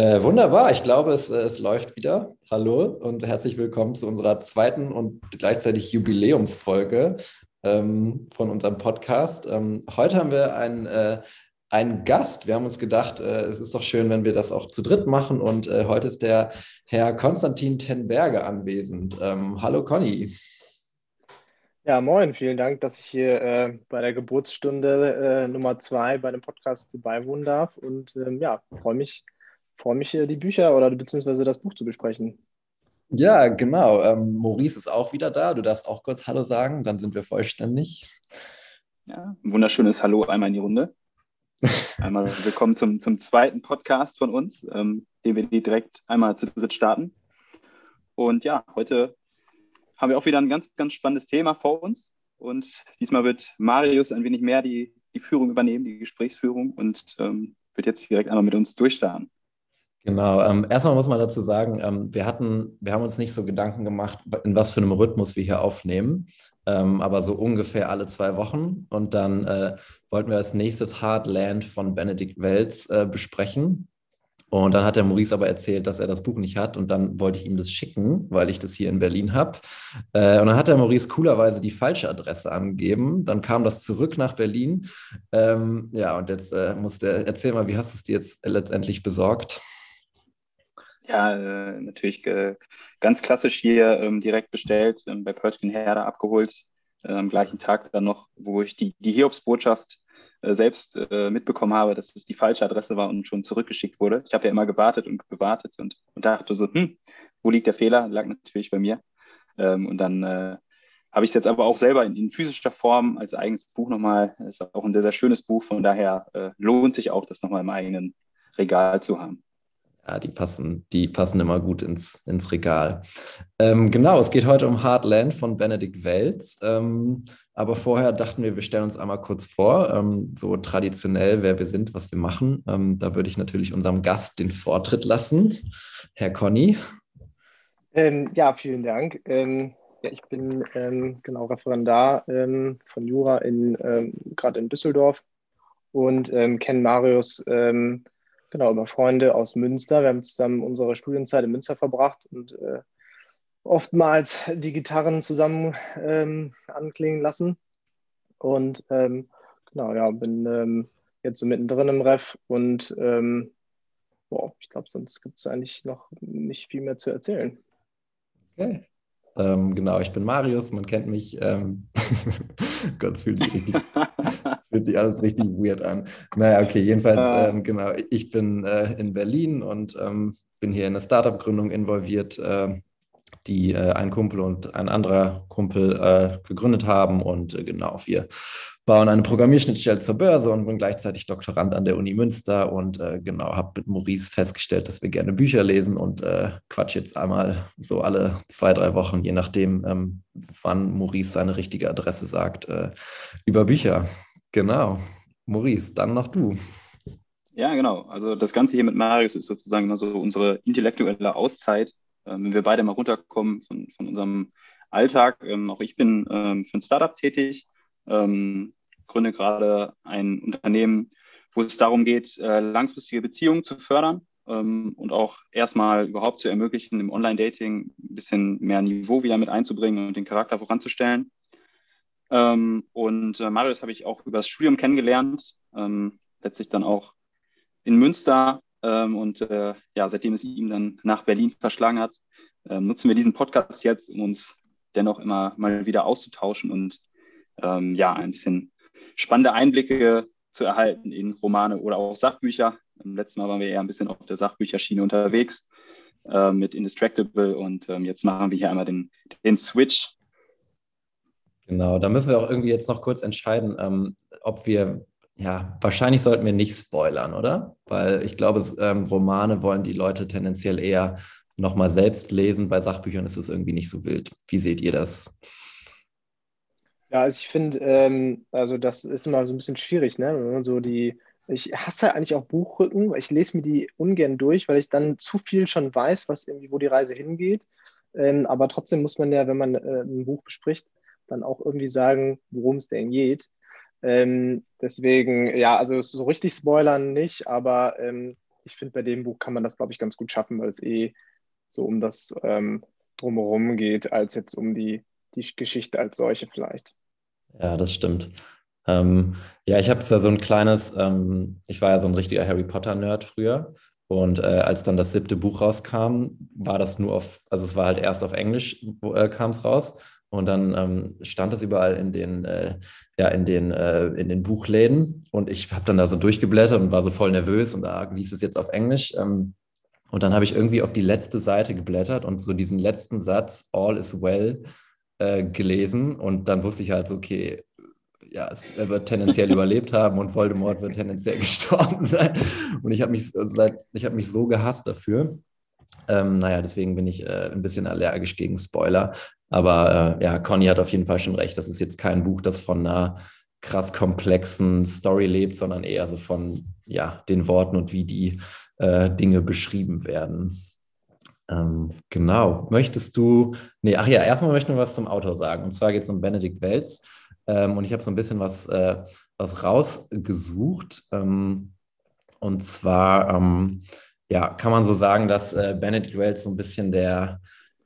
Äh, wunderbar, ich glaube, es, es läuft wieder. Hallo und herzlich willkommen zu unserer zweiten und gleichzeitig Jubiläumsfolge ähm, von unserem Podcast. Ähm, heute haben wir einen, äh, einen Gast. Wir haben uns gedacht, äh, es ist doch schön, wenn wir das auch zu dritt machen. Und äh, heute ist der Herr Konstantin Tenberge anwesend. Ähm, hallo Conny. Ja, moin, vielen Dank, dass ich hier äh, bei der Geburtsstunde äh, Nummer zwei bei dem Podcast beiwohnen darf. Und ähm, ja, freue mich, freue mich, die Bücher oder beziehungsweise das Buch zu besprechen. Ja, genau. Ähm, Maurice ist auch wieder da. Du darfst auch kurz Hallo sagen, dann sind wir vollständig. Ja, ein wunderschönes Hallo einmal in die Runde. Einmal willkommen zum, zum zweiten Podcast von uns, ähm, den wir direkt einmal zu dritt starten. Und ja, heute haben wir auch wieder ein ganz, ganz spannendes Thema vor uns. Und diesmal wird Marius ein wenig mehr die, die Führung übernehmen, die Gesprächsführung und ähm, wird jetzt direkt einmal mit uns durchstarten. Genau. Ähm, erstmal muss man dazu sagen, ähm, wir hatten, wir haben uns nicht so Gedanken gemacht, in was für einem Rhythmus wir hier aufnehmen, ähm, aber so ungefähr alle zwei Wochen. Und dann äh, wollten wir als nächstes Hardland von Benedikt Welz äh, besprechen. Und dann hat der Maurice aber erzählt, dass er das Buch nicht hat und dann wollte ich ihm das schicken, weil ich das hier in Berlin habe. Äh, und dann hat der Maurice coolerweise die falsche Adresse angegeben. Dann kam das zurück nach Berlin. Ähm, ja, und jetzt äh, musste erzähl mal, wie hast du es dir jetzt letztendlich besorgt? Ja, äh, natürlich äh, ganz klassisch hier ähm, direkt bestellt, ähm, bei Pörtchen Herder abgeholt, äh, am gleichen Tag dann noch, wo ich die, die Hiobsbotschaft äh, selbst äh, mitbekommen habe, dass es die falsche Adresse war und schon zurückgeschickt wurde. Ich habe ja immer gewartet und gewartet und, und dachte so, hm, wo liegt der Fehler? Lag natürlich bei mir. Ähm, und dann äh, habe ich es jetzt aber auch selber in, in, physischer Form als eigenes Buch nochmal. Ist auch ein sehr, sehr schönes Buch, von daher lohnt sich auch, das nochmal im eigenen Regal zu haben. Ja, die passen, die passen immer gut ins, ins Regal. Ähm, genau, es geht heute um Heartland von Benedikt Welz. Ähm, aber vorher dachten wir, wir stellen uns einmal kurz vor, ähm, so traditionell, wer wir sind, was wir machen. Ähm, da würde ich natürlich unserem Gast den Vortritt lassen. Herr Conny. Ähm, ja, vielen Dank. Ähm, ja, ich bin genau Referendar von Jura in, gerade in Düsseldorf und kenne Marius genau, über Freunde aus Münster. Wir haben zusammen unsere Studienzeit in Münster verbracht und äh, oftmals die Gitarren zusammen ähm, anklingen lassen. Und ähm, genau, ja, bin ähm, jetzt so mittendrin im Ref und ähm, boah, ich glaube, sonst gibt es eigentlich noch nicht viel mehr zu erzählen. Okay. Ähm, genau, ich bin Marius, man kennt mich. Ähm, Gott, sich, richtig, fühlt sich alles richtig weird an. Naja, okay, jedenfalls, äh. ähm, genau, ich bin äh, in Berlin und ähm, bin hier in eine Startup-Gründung involviert. Äh, die äh, ein Kumpel und ein anderer Kumpel äh, gegründet haben. Und äh, genau, wir bauen eine Programmierschnittstelle zur Börse und bin gleichzeitig Doktorand an der Uni Münster und äh, genau, habe mit Maurice festgestellt, dass wir gerne Bücher lesen und äh, quatsch jetzt einmal so alle zwei, drei Wochen, je nachdem, ähm, wann Maurice seine richtige Adresse sagt, äh, über Bücher. Genau. Maurice, dann noch du. Ja, genau. Also das Ganze hier mit Marius ist sozusagen immer unsere intellektuelle Auszeit, ähm, wenn wir beide mal runterkommen von, von unserem Alltag. Ähm, auch ich bin ähm, für ein Startup tätig, gründe gerade ein Unternehmen, wo es darum geht, äh, langfristige Beziehungen zu fördern und auch erstmal überhaupt zu ermöglichen, im Online-Dating ein bisschen mehr Niveau wieder mit einzubringen und den Charakter voranzustellen. Und äh, Marius habe ich auch über das Studium kennengelernt, letztlich dann auch in Münster ähm, und äh, ja, seitdem es ihm dann nach Berlin verschlagen hat, äh, nutzen wir diesen Podcast jetzt, um uns dennoch immer mal wieder auszutauschen und ähm, ja, ein bisschen spannende Einblicke zu erhalten in Romane oder auch Sachbücher. Im letzten Mal waren wir eher ein bisschen auf der Sachbücherschiene unterwegs äh, mit Indistractable und ähm, jetzt machen wir hier einmal den, den Switch Genau, da müssen wir auch irgendwie jetzt noch kurz entscheiden, ähm, ob wir ja, wahrscheinlich sollten wir nicht spoilern, oder? Weil ich glaube, ähm, Romane wollen die Leute tendenziell eher nochmal selbst lesen. Bei Sachbüchern ist es irgendwie nicht so wild. Wie seht ihr das? Ja, also ich finde, ähm, also das ist immer so ein bisschen schwierig, ne? Wenn man so die, ich hasse eigentlich auch Buchrücken, weil ich lese mir die ungern durch, weil ich dann zu viel schon weiß, was irgendwie, wo die Reise hingeht. Ähm, aber trotzdem muss man ja, wenn man äh, ein Buch bespricht, dann auch irgendwie sagen, worum es denn geht. Ähm, deswegen, ja, also so richtig spoilern nicht, aber ähm, ich finde, bei dem Buch kann man das, glaube ich, ganz gut schaffen, weil es eh so um das ähm, Drumherum geht, als jetzt um die, die Geschichte als solche vielleicht. Ja, das stimmt. Ähm, ja, ich habe ja so ein kleines, ähm, ich war ja so ein richtiger Harry Potter-Nerd früher. Und äh, als dann das siebte Buch rauskam, war das nur auf, also es war halt erst auf Englisch, äh, kam es raus. Und dann ähm, stand es überall in den, äh, ja, in den, äh, in den Buchläden. Und ich habe dann da so durchgeblättert und war so voll nervös und ah, wie ist es jetzt auf Englisch? Ähm, und dann habe ich irgendwie auf die letzte Seite geblättert und so diesen letzten Satz, All is well, äh, gelesen. Und dann wusste ich halt so, okay, ja, er wird tendenziell überlebt haben und Voldemort wird tendenziell gestorben sein. Und ich habe mich, also hab mich so gehasst dafür. Ähm, naja, deswegen bin ich äh, ein bisschen allergisch gegen Spoiler. Aber äh, ja, Conny hat auf jeden Fall schon recht. Das ist jetzt kein Buch, das von einer krass komplexen Story lebt, sondern eher so von ja, den Worten und wie die äh, Dinge beschrieben werden. Ähm, genau. Möchtest du, nee, ach ja, erstmal möchten wir was zum Autor sagen. Und zwar geht es um Benedikt Welz. Ähm, und ich habe so ein bisschen was, äh, was rausgesucht. Ähm, und zwar, ähm, ja, kann man so sagen, dass äh, Benedict Wells so ein bisschen der,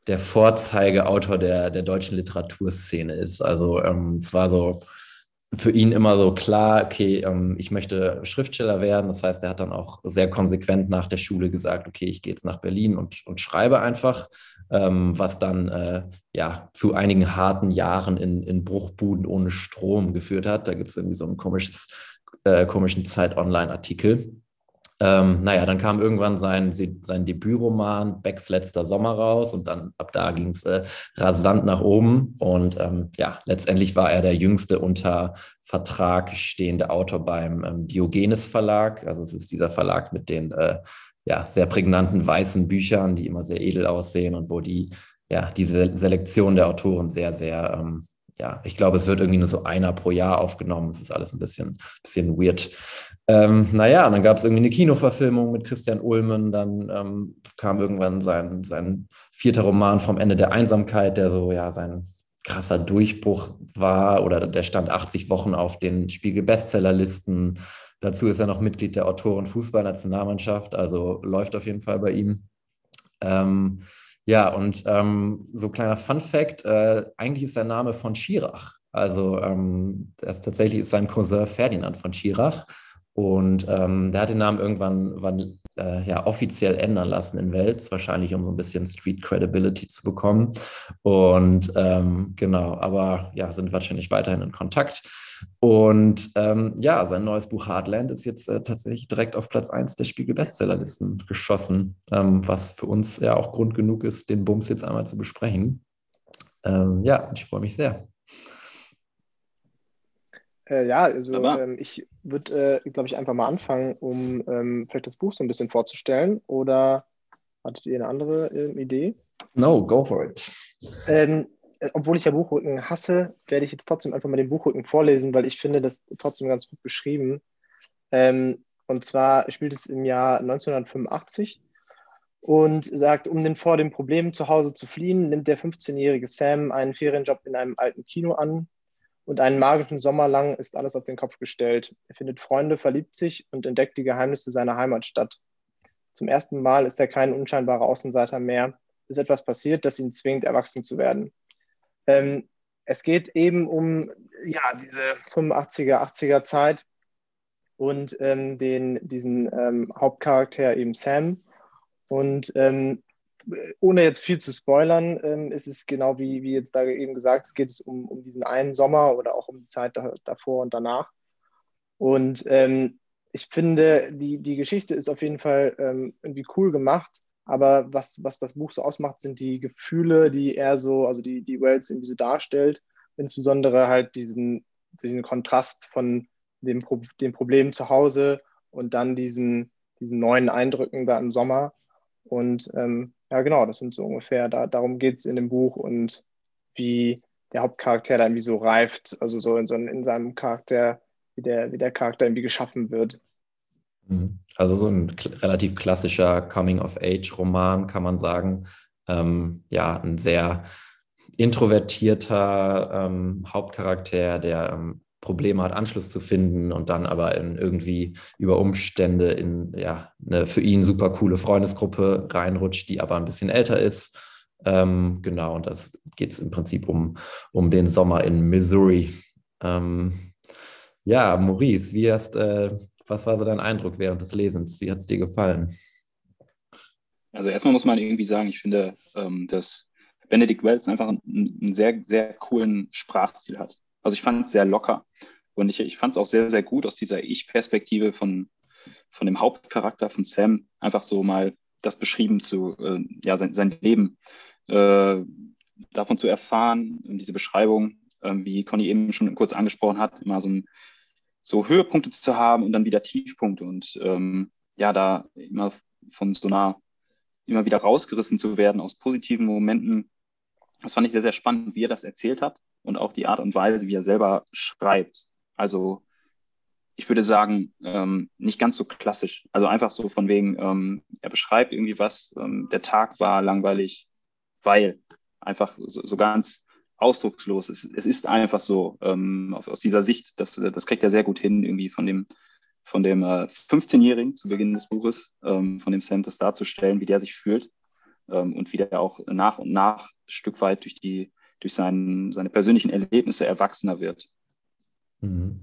der Vorzeigeautor der, der deutschen Literaturszene ist. Also ähm, zwar so für ihn immer so klar, okay, ähm, ich möchte Schriftsteller werden. Das heißt, er hat dann auch sehr konsequent nach der Schule gesagt, okay, ich gehe jetzt nach Berlin und, und schreibe einfach, ähm, was dann äh, ja zu einigen harten Jahren in, in Bruchbuden ohne Strom geführt hat. Da gibt es irgendwie so einen komisches, äh, komischen Zeit-Online-Artikel. Ähm, naja, dann kam irgendwann sein, sein Debütroman Becks letzter Sommer raus und dann ab da ging es äh, rasant nach oben. Und ähm, ja, letztendlich war er der jüngste unter Vertrag stehende Autor beim ähm, Diogenes Verlag. Also es ist dieser Verlag mit den äh, ja, sehr prägnanten weißen Büchern, die immer sehr edel aussehen und wo die, ja, diese Selektion der Autoren sehr, sehr ähm, ja, ich glaube, es wird irgendwie nur so einer pro Jahr aufgenommen. Es ist alles ein bisschen, bisschen weird. Ähm, naja, dann gab es irgendwie eine Kinoverfilmung mit Christian Ulmen. Dann ähm, kam irgendwann sein, sein vierter Roman vom Ende der Einsamkeit, der so, ja, sein krasser Durchbruch war. Oder der stand 80 Wochen auf den Spiegel-Bestsellerlisten. Dazu ist er noch Mitglied der Autoren-Fußballnationalmannschaft. Also läuft auf jeden Fall bei ihm. Ähm, ja, und ähm, so kleiner Fun Fact: äh, eigentlich ist der Name von Schirach. Also ähm, das tatsächlich ist sein Cousin Ferdinand von Schirach. Und ähm, der hat den Namen irgendwann wann, äh, ja, offiziell ändern lassen in Wels, wahrscheinlich um so ein bisschen Street Credibility zu bekommen. Und ähm, genau, aber ja, sind wahrscheinlich weiterhin in Kontakt. Und ähm, ja, sein neues Buch Hardland ist jetzt äh, tatsächlich direkt auf Platz 1 der Spiegel-Bestsellerlisten geschossen, ähm, was für uns ja auch Grund genug ist, den Bums jetzt einmal zu besprechen. Ähm, ja, ich freue mich sehr. Äh, ja, also ähm, ich würde, äh, glaube ich, einfach mal anfangen, um ähm, vielleicht das Buch so ein bisschen vorzustellen. Oder hattet ihr eine andere äh, Idee? No, go for it. Ähm, äh, obwohl ich ja Buchrücken hasse, werde ich jetzt trotzdem einfach mal den Buchrücken vorlesen, weil ich finde das trotzdem ganz gut beschrieben. Ähm, und zwar spielt es im Jahr 1985 und sagt, um den vor dem Problem zu Hause zu fliehen, nimmt der 15-jährige Sam einen Ferienjob in einem alten Kino an, und einen magischen Sommer lang ist alles auf den Kopf gestellt. Er findet Freunde, verliebt sich und entdeckt die Geheimnisse seiner Heimatstadt. Zum ersten Mal ist er kein unscheinbarer Außenseiter mehr, bis etwas passiert, das ihn zwingt, erwachsen zu werden. Ähm, es geht eben um ja, diese 85er, 80er Zeit und ähm, den, diesen ähm, Hauptcharakter eben Sam. Und ähm, ohne jetzt viel zu spoilern, ähm, ist es genau wie, wie jetzt da eben gesagt, es geht um, um diesen einen Sommer oder auch um die Zeit da, davor und danach. Und ähm, ich finde, die, die Geschichte ist auf jeden Fall ähm, irgendwie cool gemacht, aber was, was das Buch so ausmacht, sind die Gefühle, die er so, also die, die Wells irgendwie so darstellt, insbesondere halt diesen, diesen Kontrast von dem, Pro dem Problem zu Hause und dann diesen, diesen neuen Eindrücken da im Sommer. Und ähm, ja, genau, das sind so ungefähr, da, darum geht es in dem Buch und wie der Hauptcharakter dann wie so reift, also so in, so in seinem Charakter, wie der, wie der Charakter irgendwie geschaffen wird. Mhm. Also so ein relativ klassischer Coming-of-Age-Roman, kann man sagen. Ähm, ja, ein sehr introvertierter ähm, Hauptcharakter, der ähm, Probleme hat, Anschluss zu finden und dann aber in irgendwie über Umstände in ja, eine für ihn super coole Freundesgruppe reinrutscht, die aber ein bisschen älter ist. Ähm, genau, und das geht es im Prinzip um, um den Sommer in Missouri. Ähm, ja, Maurice, wie hast, äh, was war so dein Eindruck während des Lesens? Wie hat es dir gefallen? Also erstmal muss man irgendwie sagen, ich finde, ähm, dass Benedict Wells einfach einen, einen, sehr, sehr coolen Sprachstil hat. Also ich fand es sehr locker und ich, ich fand es auch sehr, sehr gut aus dieser Ich-Perspektive von, von dem Hauptcharakter von Sam, einfach so mal das beschrieben zu, äh, ja, sein, sein Leben äh, davon zu erfahren, diese Beschreibung, äh, wie Conny eben schon kurz angesprochen hat, immer so, ein, so Höhepunkte zu haben und dann wieder Tiefpunkte und ähm, ja, da immer von so einer immer wieder rausgerissen zu werden aus positiven Momenten. Das fand ich sehr, sehr spannend, wie er das erzählt hat und auch die Art und Weise, wie er selber schreibt. Also ich würde sagen, ähm, nicht ganz so klassisch. Also einfach so von wegen, ähm, er beschreibt irgendwie was, ähm, der Tag war langweilig, weil einfach so, so ganz ausdruckslos. Es, es ist einfach so ähm, aus dieser Sicht, das, das kriegt er sehr gut hin, irgendwie von dem von dem äh, 15-Jährigen zu Beginn des Buches, ähm, von dem Sam das darzustellen, wie der sich fühlt ähm, und wie der auch nach und nach Stück weit durch, die, durch seinen, seine persönlichen Erlebnisse erwachsener wird. Mhm.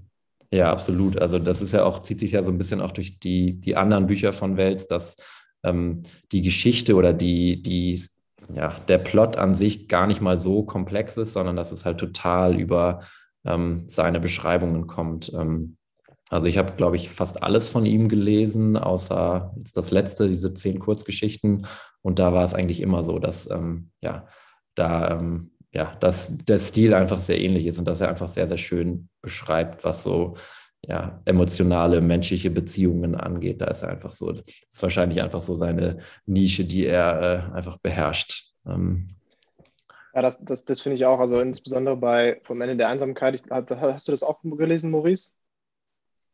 Ja, absolut. Also das ist ja auch, zieht sich ja so ein bisschen auch durch die, die anderen Bücher von Wels, dass ähm, die Geschichte oder die, die, ja, der Plot an sich gar nicht mal so komplex ist, sondern dass es halt total über ähm, seine Beschreibungen kommt. Ähm, also ich habe, glaube ich, fast alles von ihm gelesen, außer jetzt das letzte, diese zehn Kurzgeschichten. Und da war es eigentlich immer so, dass ähm, ja, da ähm, ja, dass der Stil einfach sehr ähnlich ist und dass er einfach sehr, sehr schön beschreibt, was so ja, emotionale, menschliche Beziehungen angeht. Da ist er einfach so, das ist wahrscheinlich einfach so seine Nische, die er äh, einfach beherrscht. Ähm, ja, das, das, das finde ich auch. Also insbesondere bei Vom Ende der Einsamkeit. Ich, hast du das auch gelesen, Maurice?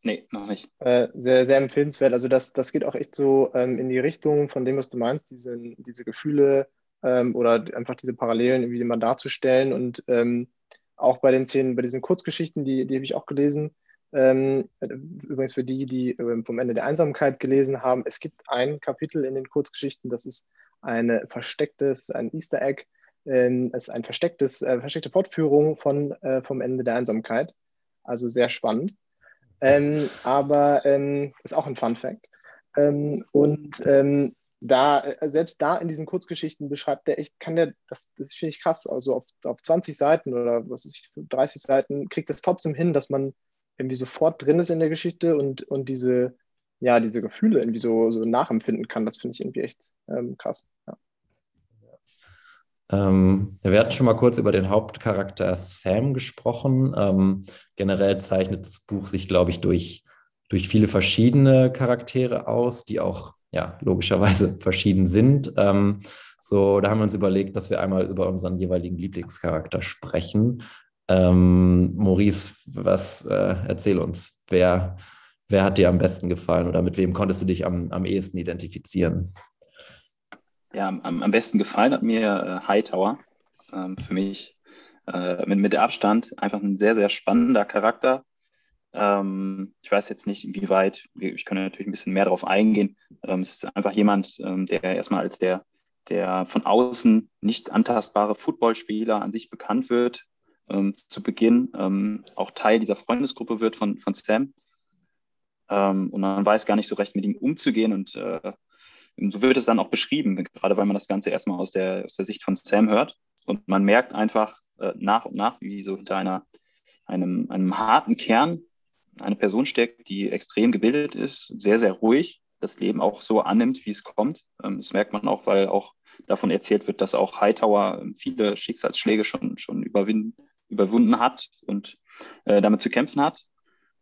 Nee, noch nicht. Äh, sehr, sehr empfehlenswert. Also das, das geht auch echt so ähm, in die Richtung von dem, was du meinst, diese, diese Gefühle ähm, oder einfach diese Parallelen irgendwie mal darzustellen. Und ähm, auch bei den Szenen, bei diesen Kurzgeschichten, die, die habe ich auch gelesen. Ähm, übrigens für die, die ähm, vom Ende der Einsamkeit gelesen haben, es gibt ein Kapitel in den Kurzgeschichten, das ist ein verstecktes, ein Easter Egg, ähm, ist ein verstecktes, äh, versteckte Fortführung von, äh, vom Ende der Einsamkeit. Also sehr spannend. Ähm, aber ähm, ist auch ein Fun Fact. Ähm, und ähm, da, äh, selbst da in diesen Kurzgeschichten beschreibt der echt, kann der, das, das finde ich krass, also auf, auf 20 Seiten oder was ich, 30 Seiten, kriegt das trotzdem hin, dass man irgendwie sofort drin ist in der Geschichte und, und diese, ja, diese Gefühle irgendwie so, so nachempfinden kann. Das finde ich irgendwie echt ähm, krass. Ja. Ähm, wir hatten schon mal kurz über den Hauptcharakter Sam gesprochen. Ähm, generell zeichnet das Buch sich, glaube ich, durch, durch viele verschiedene Charaktere aus, die auch ja, logischerweise verschieden sind. Ähm, so, da haben wir uns überlegt, dass wir einmal über unseren jeweiligen Lieblingscharakter sprechen. Ähm, Maurice, was äh, erzähl uns? Wer, wer hat dir am besten gefallen oder mit wem konntest du dich am, am ehesten identifizieren? Ja, am, am besten gefallen hat mir äh, Hightower. Ähm, für mich äh, mit, mit Abstand einfach ein sehr, sehr spannender Charakter. Ähm, ich weiß jetzt nicht, wie weit, ich kann natürlich ein bisschen mehr darauf eingehen. Ähm, es ist einfach jemand, ähm, der erstmal als der, der von außen nicht antastbare Footballspieler an sich bekannt wird, ähm, zu Beginn ähm, auch Teil dieser Freundesgruppe wird von, von Sam. und man weiß gar nicht so recht, mit ihm umzugehen und äh, so wird es dann auch beschrieben, gerade weil man das Ganze erstmal aus der, aus der Sicht von Sam hört. Und man merkt einfach äh, nach und nach, wie so hinter einer, einem, einem harten Kern eine Person steckt, die extrem gebildet ist, sehr, sehr ruhig, das Leben auch so annimmt, wie es kommt. Ähm, das merkt man auch, weil auch davon erzählt wird, dass auch Hightower ähm, viele Schicksalsschläge schon, schon überwunden hat und äh, damit zu kämpfen hat.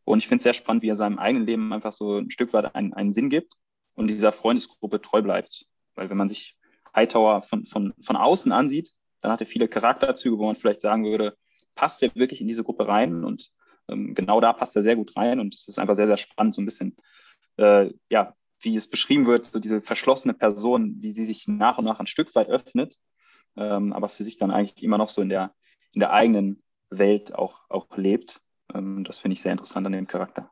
Und ich finde es sehr spannend, wie er seinem eigenen Leben einfach so ein Stück weit einen, einen Sinn gibt und dieser Freundesgruppe treu bleibt. Weil wenn man sich Hightower von, von, von außen ansieht, dann hat er viele Charakterzüge, wo man vielleicht sagen würde, passt er wirklich in diese Gruppe rein? Und ähm, genau da passt er sehr gut rein. Und es ist einfach sehr, sehr spannend, so ein bisschen, äh, ja, wie es beschrieben wird, so diese verschlossene Person, wie sie sich nach und nach ein Stück weit öffnet, ähm, aber für sich dann eigentlich immer noch so in der, in der eigenen Welt auch, auch lebt. Ähm, das finde ich sehr interessant an dem Charakter.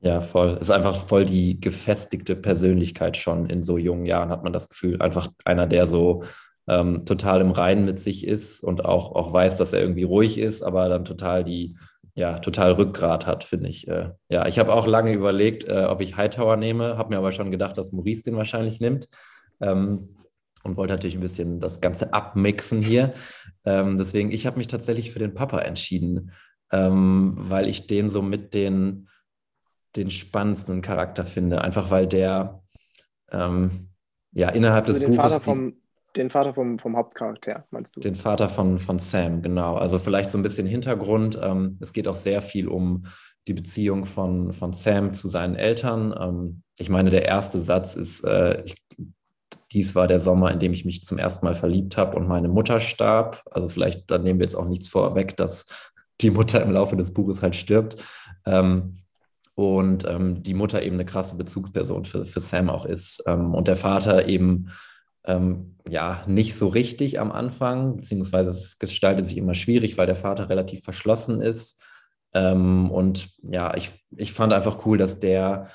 Ja, voll. Ist einfach voll die gefestigte Persönlichkeit schon in so jungen Jahren, hat man das Gefühl. Einfach einer, der so ähm, total im Reinen mit sich ist und auch, auch weiß, dass er irgendwie ruhig ist, aber dann total die, ja, total Rückgrat hat, finde ich. Äh, ja, ich habe auch lange überlegt, äh, ob ich Hightower nehme, habe mir aber schon gedacht, dass Maurice den wahrscheinlich nimmt. Ähm, und wollte natürlich ein bisschen das Ganze abmixen hier. Ähm, deswegen, ich habe mich tatsächlich für den Papa entschieden, ähm, weil ich den so mit den, den spannendsten Charakter finde. Einfach weil der ähm, ja innerhalb also des Buches. Vater vom, den Vater vom, vom Hauptcharakter, meinst du? Den Vater von, von Sam, genau. Also vielleicht so ein bisschen Hintergrund. Ähm, es geht auch sehr viel um die Beziehung von, von Sam zu seinen Eltern. Ähm, ich meine, der erste Satz ist, äh, ich dies war der Sommer, in dem ich mich zum ersten Mal verliebt habe und meine Mutter starb. Also vielleicht, da nehmen wir jetzt auch nichts vorweg, dass die Mutter im Laufe des Buches halt stirbt. Ähm, und ähm, die Mutter eben eine krasse Bezugsperson für, für Sam auch ist. Ähm, und der Vater eben ähm, ja nicht so richtig am Anfang, beziehungsweise es gestaltet sich immer schwierig, weil der Vater relativ verschlossen ist. Ähm, und ja, ich, ich fand einfach cool, dass der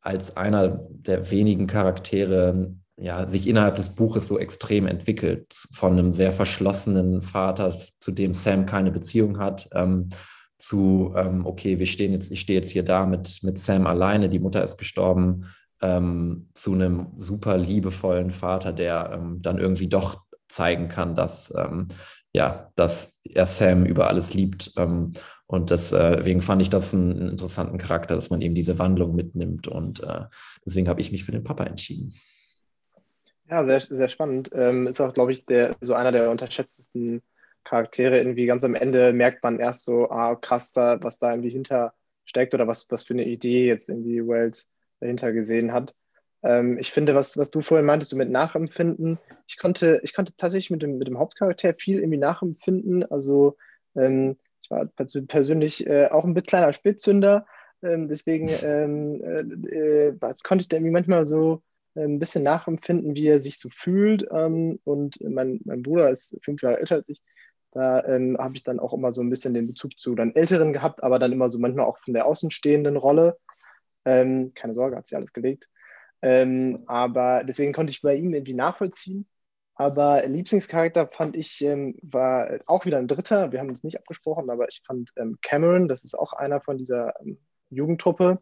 als einer der wenigen Charaktere ja, sich innerhalb des Buches so extrem entwickelt. Von einem sehr verschlossenen Vater, zu dem Sam keine Beziehung hat, ähm, zu, ähm, okay, wir stehen jetzt, ich stehe jetzt hier da mit, mit Sam alleine, die Mutter ist gestorben, ähm, zu einem super liebevollen Vater, der ähm, dann irgendwie doch zeigen kann, dass, ähm, ja, dass er Sam über alles liebt. Ähm, und deswegen fand ich das einen interessanten Charakter, dass man eben diese Wandlung mitnimmt. Und äh, deswegen habe ich mich für den Papa entschieden. Ja, sehr, sehr spannend. Ähm, ist auch, glaube ich, der, so einer der unterschätztesten Charaktere. Irgendwie ganz am Ende merkt man erst so, ah, krass, da, was da irgendwie hinter steckt oder was, was für eine Idee jetzt irgendwie Wells dahinter gesehen hat. Ähm, ich finde, was, was du vorhin meintest, so mit Nachempfinden, ich konnte, ich konnte tatsächlich mit dem, mit dem Hauptcharakter viel irgendwie nachempfinden. Also ähm, ich war persönlich äh, auch ein bisschen kleiner Spätzünder. Ähm, deswegen ähm, äh, äh, konnte ich da irgendwie manchmal so äh, ein bisschen nachempfinden, wie er sich so fühlt. Ähm, und mein, mein Bruder ist fünf Jahre älter als ich. Da ähm, habe ich dann auch immer so ein bisschen den Bezug zu dann Älteren gehabt, aber dann immer so manchmal auch von der außenstehenden Rolle. Ähm, keine Sorge, hat sich alles gelegt. Ähm, aber deswegen konnte ich bei ihm irgendwie nachvollziehen. Aber Lieblingscharakter fand ich, ähm, war auch wieder ein Dritter. Wir haben uns nicht abgesprochen, aber ich fand ähm, Cameron, das ist auch einer von dieser ähm, Jugendtruppe,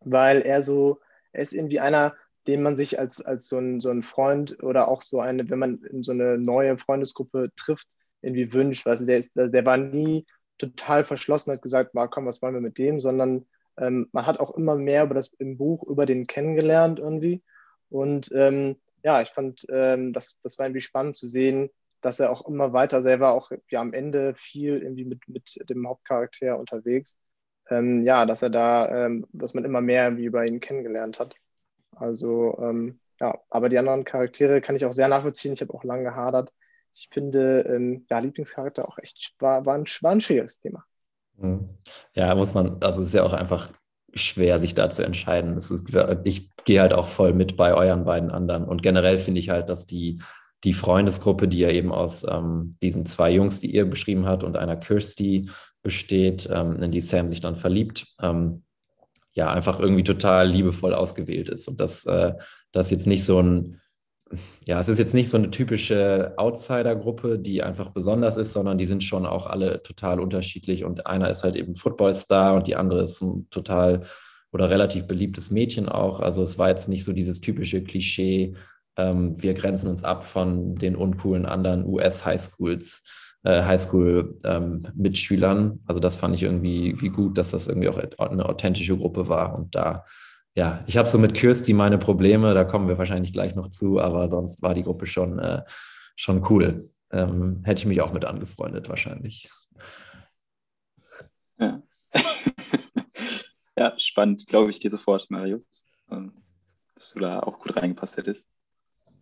weil er so, er ist irgendwie einer, den man sich als, als so, ein, so ein Freund oder auch so eine, wenn man in so eine neue Freundesgruppe trifft, irgendwie wünscht. Weißt der, ist, der war nie total verschlossen, hat gesagt, komm, was wollen wir mit dem, sondern ähm, man hat auch immer mehr über das im Buch über den kennengelernt irgendwie. Und ähm, ja, ich fand, ähm, das, das war irgendwie spannend zu sehen, dass er auch immer weiter selber auch ja am Ende viel irgendwie mit, mit dem Hauptcharakter unterwegs. Ähm, ja, dass er da, ähm, dass man immer mehr irgendwie über ihn kennengelernt hat. Also ähm, ja, aber die anderen Charaktere kann ich auch sehr nachvollziehen. Ich habe auch lange gehadert. Ich finde, ja, Lieblingscharakter auch echt war, war, ein, war ein schwieriges Thema. Mhm. Ja, muss man, also es ist ja auch einfach schwer, sich da zu entscheiden. Ist, ich gehe halt auch voll mit bei euren beiden anderen. Und generell finde ich halt, dass die, die Freundesgruppe, die ja eben aus ähm, diesen zwei Jungs, die ihr beschrieben hat, und einer Kirsty besteht, ähm, in die Sam sich dann verliebt, ähm, ja einfach irgendwie total liebevoll ausgewählt ist. Und dass äh, das jetzt nicht so ein, ja, es ist jetzt nicht so eine typische Outsider-Gruppe, die einfach besonders ist, sondern die sind schon auch alle total unterschiedlich. Und einer ist halt eben Footballstar und die andere ist ein total oder relativ beliebtes Mädchen auch. Also es war jetzt nicht so dieses typische Klischee, ähm, wir grenzen uns ab von den uncoolen anderen US-Highschools äh, Highschool-Mitschülern. Ähm, also das fand ich irgendwie wie gut, dass das irgendwie auch eine authentische Gruppe war. Und da, ja, ich habe so mit Kirsty meine Probleme, da kommen wir wahrscheinlich gleich noch zu, aber sonst war die Gruppe schon, äh, schon cool. Ähm, hätte ich mich auch mit angefreundet wahrscheinlich. Ja, ja spannend, glaube ich dir sofort, Marius, ähm, dass du da auch gut reingepasst hättest.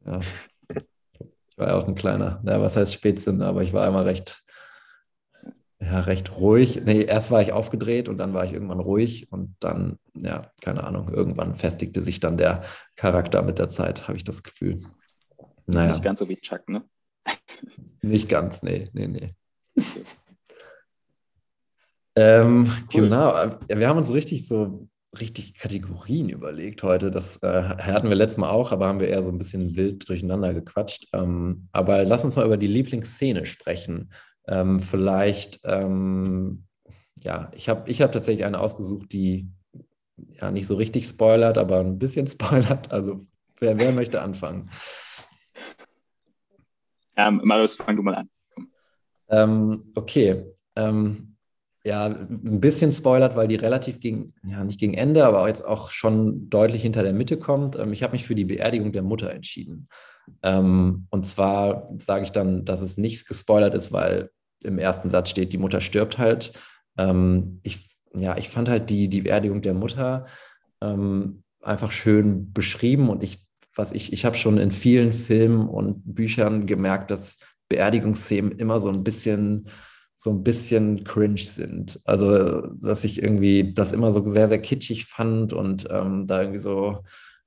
Ja. Ich war ja auch ein kleiner, ja, was heißt Spätsinn, aber ich war immer recht, ja, recht ruhig. Nee, erst war ich aufgedreht und dann war ich irgendwann ruhig und dann, ja, keine Ahnung, irgendwann festigte sich dann der Charakter mit der Zeit, habe ich das Gefühl. Naja. Nicht ganz so wie Chuck, ne? Nicht ganz, nee, nee, nee. Ähm, cool. Genau, wir haben uns richtig so richtig Kategorien überlegt heute. Das äh, hatten wir letztes Mal auch, aber haben wir eher so ein bisschen wild durcheinander gequatscht. Ähm, aber lass uns mal über die Lieblingsszene sprechen. Ähm, vielleicht, ähm, ja, ich habe ich hab tatsächlich eine ausgesucht, die ja nicht so richtig spoilert, aber ein bisschen spoilert. Also wer, wer möchte anfangen? Ähm, Marius, fang du mal an. Ähm, okay. Ähm, ja, ein bisschen spoilert, weil die relativ gegen, ja, nicht gegen Ende, aber jetzt auch schon deutlich hinter der Mitte kommt. Ähm, ich habe mich für die Beerdigung der Mutter entschieden. Ähm, und zwar sage ich dann, dass es nicht gespoilert ist, weil im ersten Satz steht, die Mutter stirbt halt. Ähm, ich, ja, ich fand halt die, die Beerdigung der Mutter einfach schön beschrieben und ich, was ich, ich habe schon in vielen Filmen und Büchern gemerkt, dass Beerdigungsszenen immer so ein bisschen so ein bisschen cringe sind. Also, dass ich irgendwie das immer so sehr, sehr kitschig fand und ähm, da irgendwie so,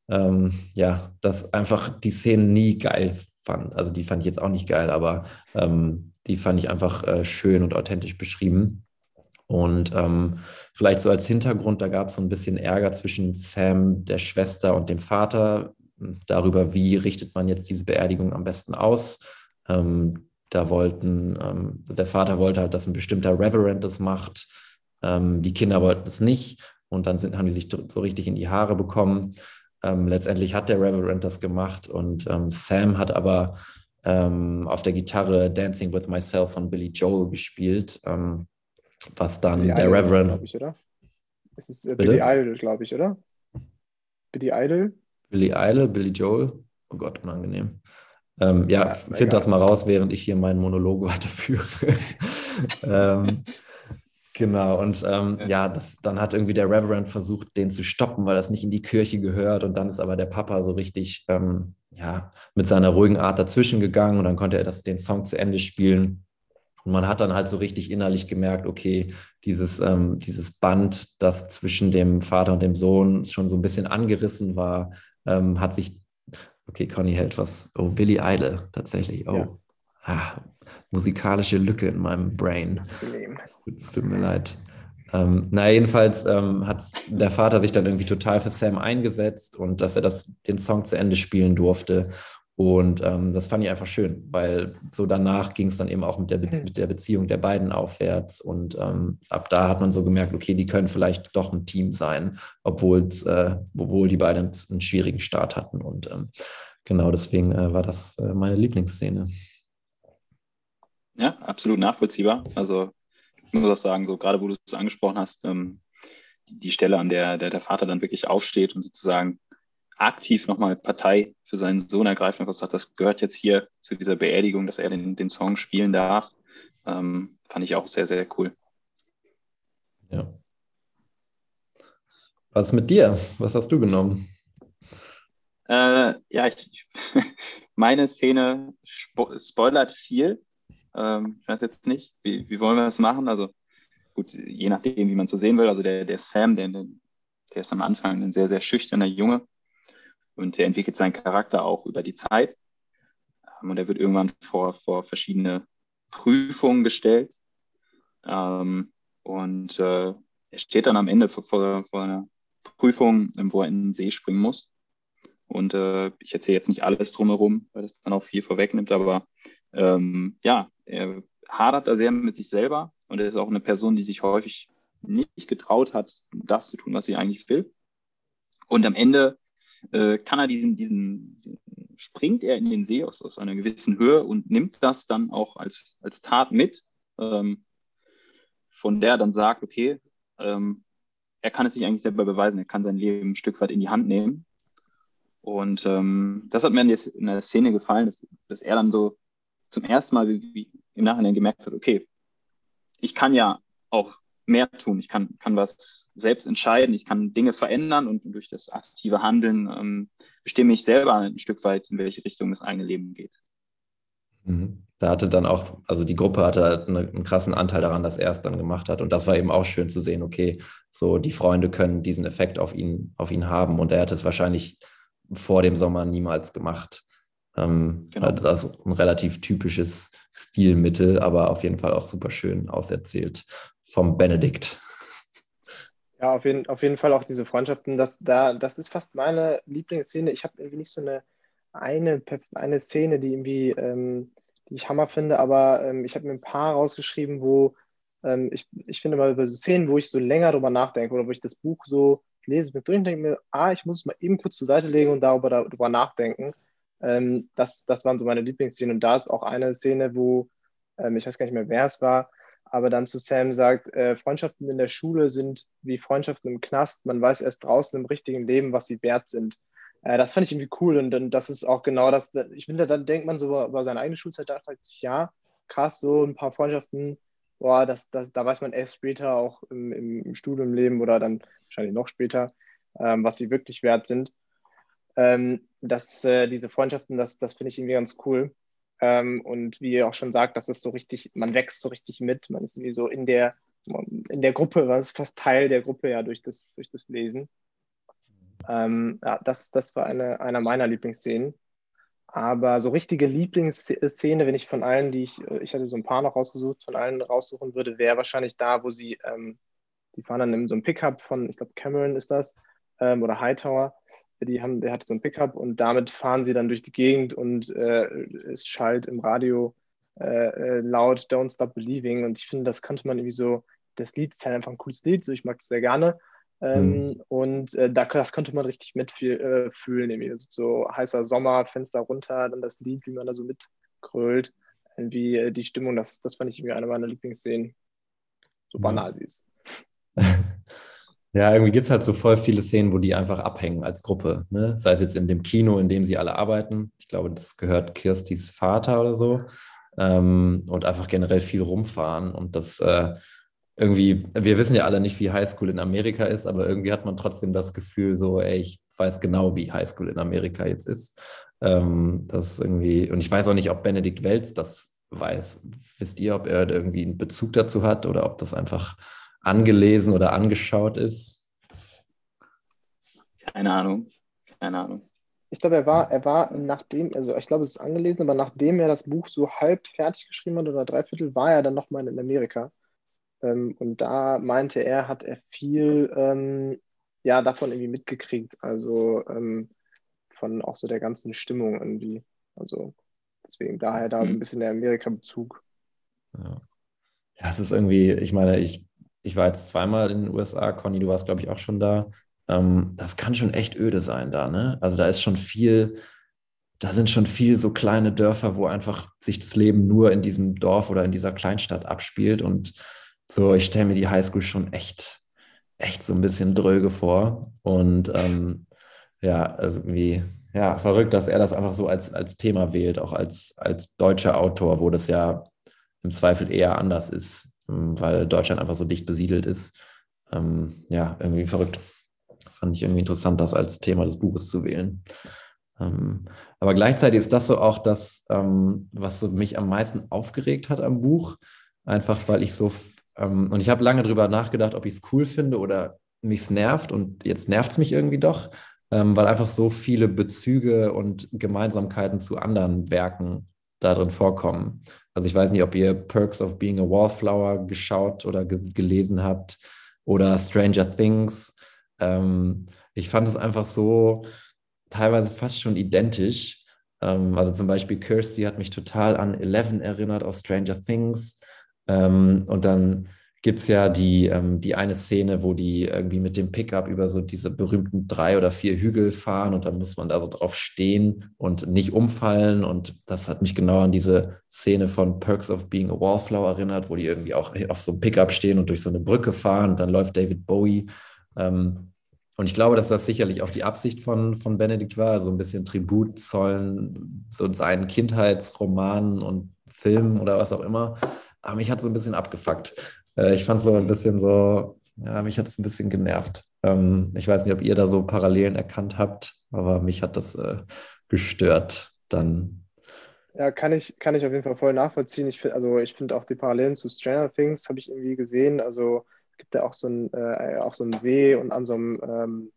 ähm, ja, dass einfach die Szenen nie geil fand. Also, die fand ich jetzt auch nicht geil, aber ähm, die fand ich einfach äh, schön und authentisch beschrieben. Und ähm, vielleicht so als Hintergrund, da gab es so ein bisschen Ärger zwischen Sam, der Schwester und dem Vater darüber, wie richtet man jetzt diese Beerdigung am besten aus. Ähm, da wollten, ähm, der Vater wollte halt, dass ein bestimmter Reverend das macht. Ähm, die Kinder wollten es nicht. Und dann sind, haben die sich so richtig in die Haare bekommen. Ähm, letztendlich hat der Reverend das gemacht und ähm, Sam hat aber ähm, auf der Gitarre Dancing with Myself von Billy Joel gespielt, ähm, was dann Billy der Idol, Reverend. glaube ich, oder? Es ist äh, Billy Idol, glaube ich, oder? Billy Idol? Billy Idol, Billy Joel. Oh Gott, unangenehm. Ähm, ja, ja find das mal raus, während ich hier meinen Monolog weiterführe. ähm, genau, und ähm, ja, das, dann hat irgendwie der Reverend versucht, den zu stoppen, weil das nicht in die Kirche gehört. Und dann ist aber der Papa so richtig ähm, ja, mit seiner ruhigen Art dazwischen gegangen und dann konnte er das, den Song zu Ende spielen. Und man hat dann halt so richtig innerlich gemerkt, okay, dieses, ähm, dieses Band, das zwischen dem Vater und dem Sohn schon so ein bisschen angerissen war, ähm, hat sich Okay, Conny hält was. Oh, Billy Idol, tatsächlich. Oh, ja. ah, musikalische Lücke in meinem Brain. Es tut mir leid. Ähm, na, jedenfalls ähm, hat der Vater sich dann irgendwie total für Sam eingesetzt und dass er das, den Song zu Ende spielen durfte. Und ähm, das fand ich einfach schön, weil so danach ging es dann eben auch mit der, Be hm. mit der Beziehung der beiden aufwärts. Und ähm, ab da hat man so gemerkt, okay, die können vielleicht doch ein Team sein, obwohl äh, obwohl die beiden einen schwierigen Start hatten. Und ähm, genau deswegen äh, war das äh, meine Lieblingsszene. Ja, absolut nachvollziehbar. Also ich muss auch sagen, so gerade wo du es angesprochen hast, ähm, die, die Stelle, an der, der der Vater dann wirklich aufsteht und sozusagen aktiv nochmal Partei für seinen Sohn ergreifen und gesagt, das gehört jetzt hier zu dieser Beerdigung, dass er den, den Song spielen darf. Ähm, fand ich auch sehr, sehr cool. Ja. Was mit dir? Was hast du genommen? Äh, ja, ich, meine Szene spo spoilert viel. Ähm, ich weiß jetzt nicht, wie, wie wollen wir das machen? Also gut, je nachdem, wie man so sehen will. Also der, der Sam, der, der ist am Anfang ein sehr, sehr schüchterner Junge und er entwickelt seinen Charakter auch über die Zeit. Ähm, und er wird irgendwann vor, vor verschiedene Prüfungen gestellt. Ähm, und äh, er steht dann am Ende vor, vor, vor einer Prüfung, wo er in den See springen muss. Und äh, ich erzähle jetzt nicht alles drumherum, weil das dann auch viel vorwegnimmt, aber ähm, ja, er hadert da sehr mit sich selber und er ist auch eine Person, die sich häufig nicht getraut hat, das zu tun, was sie eigentlich will. Und am Ende äh, kann er diesen, diesen, springt er in den See aus, aus einer gewissen Höhe und nimmt das dann auch als, als Tat mit, ähm, von der er dann sagt, okay, ähm, er kann es sich eigentlich selber beweisen, er kann sein Leben ein Stück weit in die Hand nehmen. Und ähm, das hat mir in der, in der Szene gefallen, dass, dass, er dann so zum ersten Mal wie, wie im Nachhinein gemerkt hat, okay, ich kann ja auch mehr tun. Ich kann, kann was selbst entscheiden, ich kann Dinge verändern und durch das aktive Handeln ähm, bestimme ich selber ein Stück weit, in welche Richtung das eigene Leben geht. Mhm. Da hatte dann auch, also die Gruppe hatte einen krassen Anteil daran, dass er es dann gemacht hat. Und das war eben auch schön zu sehen, okay, so die Freunde können diesen Effekt auf ihn, auf ihn haben. Und er hat es wahrscheinlich vor dem Sommer niemals gemacht. Ähm, genau. Das ist ein relativ typisches Stilmittel, aber auf jeden Fall auch super schön auserzählt vom Benedikt. Ja, auf jeden, auf jeden Fall auch diese Freundschaften. Das, da, das ist fast meine Lieblingsszene. Ich habe irgendwie nicht so eine, eine, eine Szene, die irgendwie, ähm, die ich Hammer finde, aber ähm, ich habe mir ein paar rausgeschrieben, wo ähm, ich, ich finde mal über so Szenen, wo ich so länger drüber nachdenke oder wo ich das Buch so lese mit durch und denke mir, ah, ich muss es mal eben kurz zur Seite legen und darüber, darüber nachdenken. Ähm, das, das waren so meine Lieblingsszenen. Und da ist auch eine Szene, wo, ähm, ich weiß gar nicht mehr, wer es war, aber dann zu Sam sagt, äh, Freundschaften in der Schule sind wie Freundschaften im Knast. Man weiß erst draußen im richtigen Leben, was sie wert sind. Äh, das fand ich irgendwie cool und, und das ist auch genau das. Ich finde, dann denkt man so über, über seine eigene Schulzeit, da fragt sich, ja, krass, so ein paar Freundschaften, boah, das, das, da weiß man erst später auch im, im Studiumleben oder dann wahrscheinlich noch später, ähm, was sie wirklich wert sind. Ähm, dass äh, diese Freundschaften, das, das finde ich irgendwie ganz cool. Ähm, und wie ihr auch schon sagt, das ist so richtig, man wächst so richtig mit, man ist irgendwie so in der, in der Gruppe, man ist fast Teil der Gruppe ja durch das, durch das Lesen. Ähm, ja, das, das war eine, einer meiner Lieblingsszenen. Aber so richtige Lieblingsszene, wenn ich von allen, die ich, ich hatte so ein paar noch rausgesucht, von allen raussuchen würde, wäre wahrscheinlich da, wo sie, ähm, die fahren dann in so einem Pickup von, ich glaube, Cameron ist das, ähm, oder Hightower die haben, der hatte so ein Pickup und damit fahren sie dann durch die Gegend und äh, es schallt im Radio äh, äh, laut Don't Stop Believing. Und ich finde, das könnte man irgendwie so, das Lied ist halt einfach ein cooles Lied, so ich mag es sehr gerne. Ähm, mhm. und äh, da, das könnte man richtig mitfühlen, äh, irgendwie. Also so heißer Sommer, Fenster runter, dann das Lied, wie man da so mitgrölt, irgendwie äh, die Stimmung, das, das fand ich irgendwie eine meiner Lieblingsszenen, so banal sie ist. Ja, irgendwie gibt es halt so voll viele Szenen, wo die einfach abhängen als Gruppe. Ne? Sei es jetzt in dem Kino, in dem sie alle arbeiten. Ich glaube, das gehört Kirstis Vater oder so. Ähm, und einfach generell viel rumfahren. Und das äh, irgendwie, wir wissen ja alle nicht, wie Highschool in Amerika ist, aber irgendwie hat man trotzdem das Gefühl, so, ey, ich weiß genau, wie Highschool in Amerika jetzt ist. Ähm, das irgendwie, und ich weiß auch nicht, ob Benedikt Welz das weiß. Wisst ihr, ob er irgendwie einen Bezug dazu hat oder ob das einfach angelesen oder angeschaut ist? Keine Ahnung. Keine Ahnung. Ich glaube, er war, er war nachdem, also ich glaube, es ist angelesen, aber nachdem er das Buch so halb fertig geschrieben hat oder dreiviertel, war er dann nochmal in Amerika. Ähm, und da meinte er, hat er viel ähm, ja, davon irgendwie mitgekriegt. Also ähm, von auch so der ganzen Stimmung irgendwie. Also deswegen daher da so ein mhm. bisschen der Amerika-Bezug. Ja. ja, es ist irgendwie, ich meine, ich ich war jetzt zweimal in den USA, Conny, du warst, glaube ich, auch schon da. Ähm, das kann schon echt öde sein da, ne? Also da ist schon viel, da sind schon viel so kleine Dörfer, wo einfach sich das Leben nur in diesem Dorf oder in dieser Kleinstadt abspielt. Und so, ich stelle mir die Highschool schon echt, echt so ein bisschen dröge vor. Und ähm, ja, also irgendwie, ja, verrückt, dass er das einfach so als, als Thema wählt, auch als, als deutscher Autor, wo das ja im Zweifel eher anders ist weil Deutschland einfach so dicht besiedelt ist. Ähm, ja, irgendwie verrückt. Fand ich irgendwie interessant, das als Thema des Buches zu wählen. Ähm, aber gleichzeitig ist das so auch das, ähm, was mich am meisten aufgeregt hat am Buch. Einfach weil ich so, ähm, und ich habe lange darüber nachgedacht, ob ich es cool finde oder mich es nervt. Und jetzt nervt es mich irgendwie doch, ähm, weil einfach so viele Bezüge und Gemeinsamkeiten zu anderen Werken darin vorkommen. Also ich weiß nicht, ob ihr Perks of Being a Wallflower geschaut oder gelesen habt oder Stranger Things. Ähm, ich fand es einfach so teilweise fast schon identisch. Ähm, also zum Beispiel Kirsty hat mich total an Eleven erinnert aus Stranger Things. Ähm, und dann gibt es ja die, ähm, die eine Szene, wo die irgendwie mit dem Pickup über so diese berühmten drei oder vier Hügel fahren und dann muss man da so drauf stehen und nicht umfallen. Und das hat mich genau an diese Szene von Perks of Being a Wallflower erinnert, wo die irgendwie auch auf so einem Pickup stehen und durch so eine Brücke fahren und dann läuft David Bowie. Ähm, und ich glaube, dass das sicherlich auch die Absicht von, von Benedikt war, so ein bisschen Tribut zollen, so seinen Kindheitsromanen und Filmen oder was auch immer. Aber mich hat so ein bisschen abgefuckt. Äh, ich fand es so ein bisschen so, ja, mich hat es ein bisschen genervt. Ähm, ich weiß nicht, ob ihr da so Parallelen erkannt habt, aber mich hat das äh, gestört dann. Ja, kann ich, kann ich auf jeden Fall voll nachvollziehen. Ich find, also ich finde auch die Parallelen zu Stranger Things habe ich irgendwie gesehen. Also es gibt ja auch so einen, äh, so See und an so einem ähm,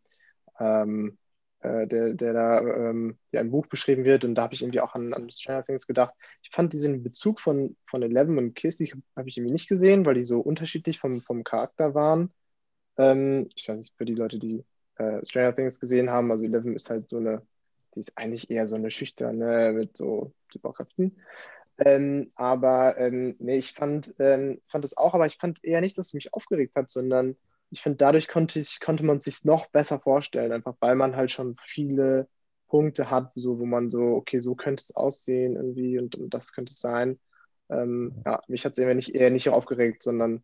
ähm, äh, der, der da ähm, ja, im Buch beschrieben wird. Und da habe ich irgendwie auch an, an Stranger Things gedacht. Ich fand diesen Bezug von, von Eleven und Kirsty habe ich irgendwie nicht gesehen, weil die so unterschiedlich vom, vom Charakter waren. Ähm, ich weiß nicht, für die Leute, die äh, Stranger Things gesehen haben, also Eleven ist halt so eine, die ist eigentlich eher so eine schüchterne mit so Superkräften. Ähm, aber ähm, nee, ich fand, ähm, fand es auch, aber ich fand eher nicht, dass es mich aufgeregt hat, sondern ich finde, dadurch konnte, ich, konnte man es sich noch besser vorstellen, einfach weil man halt schon viele Punkte hat, so, wo man so, okay, so könnte es aussehen irgendwie und, und das könnte es sein. Ähm, ja, mich hat es eher nicht, eher nicht aufgeregt, sondern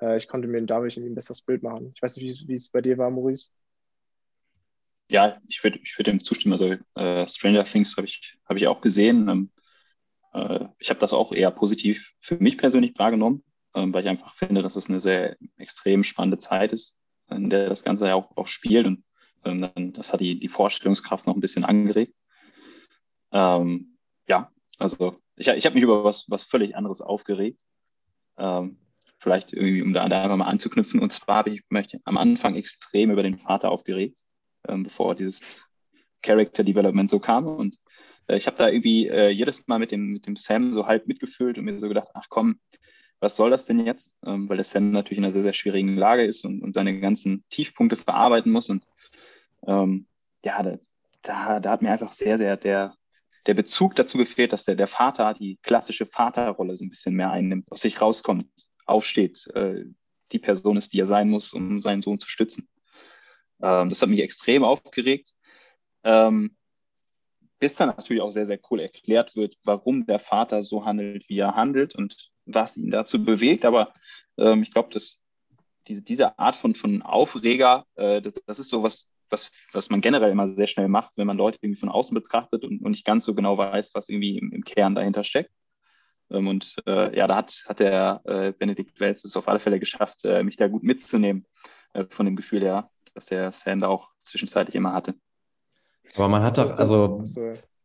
äh, ich konnte mir dadurch ein besseres Bild machen. Ich weiß nicht, wie es bei dir war, Maurice. Ja, ich würde ich würd dem zustimmen. Also äh, Stranger Things habe ich, hab ich auch gesehen. Ähm, äh, ich habe das auch eher positiv für mich persönlich wahrgenommen weil ich einfach finde, dass es eine sehr extrem spannende Zeit ist, in der das Ganze ja auch, auch spielt. Und ähm, das hat die, die Vorstellungskraft noch ein bisschen angeregt. Ähm, ja, also ich, ich habe mich über was, was völlig anderes aufgeregt. Ähm, vielleicht irgendwie, um da, da, einfach mal anzuknüpfen. Und zwar habe ich möchte am Anfang extrem über den Vater aufgeregt, ähm, bevor dieses Character Development so kam. Und äh, ich habe da irgendwie äh, jedes Mal mit dem, mit dem Sam so halb mitgefühlt und mir so gedacht, ach komm, was soll das denn jetzt? Ähm, weil der Sam natürlich in einer sehr, sehr schwierigen Lage ist und, und seine ganzen Tiefpunkte verarbeiten muss. Und ähm, ja, da, da, hat mir einfach sehr, sehr der, der Bezug dazu gefehlt, dass der, der Vater die klassische Vaterrolle so ein bisschen mehr einnimmt, aus sich rauskommt, aufsteht, äh, die Person ist, die er sein muss, um seinen Sohn zu stützen. Ähm, das hat mich extrem aufgeregt. Ähm, bis dann natürlich auch sehr, sehr cool erklärt wird, warum der Vater so handelt, wie er handelt und was ihn dazu bewegt. Aber ähm, ich glaube, dass diese, diese Art von, von Aufreger, äh, das, das ist so was, was, was man generell immer sehr schnell macht, wenn man Leute irgendwie von außen betrachtet und, und nicht ganz so genau weiß, was irgendwie im, im Kern dahinter steckt. Ähm, und äh, ja, da hat, hat der äh, Benedikt Welz es auf alle Fälle geschafft, äh, mich da gut mitzunehmen, äh, von dem Gefühl her, dass der Sam da auch zwischenzeitlich immer hatte. Aber man hat doch, also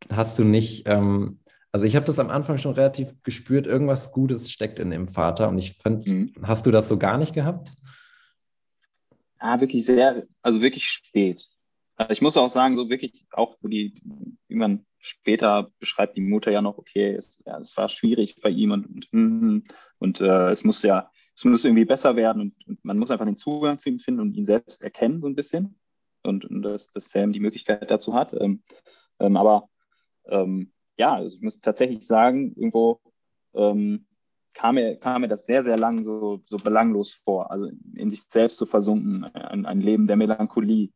hast du nicht, ähm, also ich habe das am Anfang schon relativ gespürt, irgendwas Gutes steckt in dem Vater und ich finde, mhm. hast du das so gar nicht gehabt? Ah, wirklich sehr, also wirklich spät. Also ich muss auch sagen, so wirklich, auch wo die, irgendwann später beschreibt die Mutter ja noch, okay, es, ja, es war schwierig bei ihm und, und, und, und äh, es muss ja, es muss irgendwie besser werden und, und, man muss einfach den Zugang zu ihm finden und ihn selbst erkennen, so ein bisschen. Und, und dass, dass Sam die Möglichkeit dazu hat. Ähm, ähm, aber ähm, ja, also ich muss tatsächlich sagen, irgendwo ähm, kam, mir, kam mir das sehr, sehr lang so, so belanglos vor. Also in sich selbst zu versunken, ein, ein Leben der Melancholie.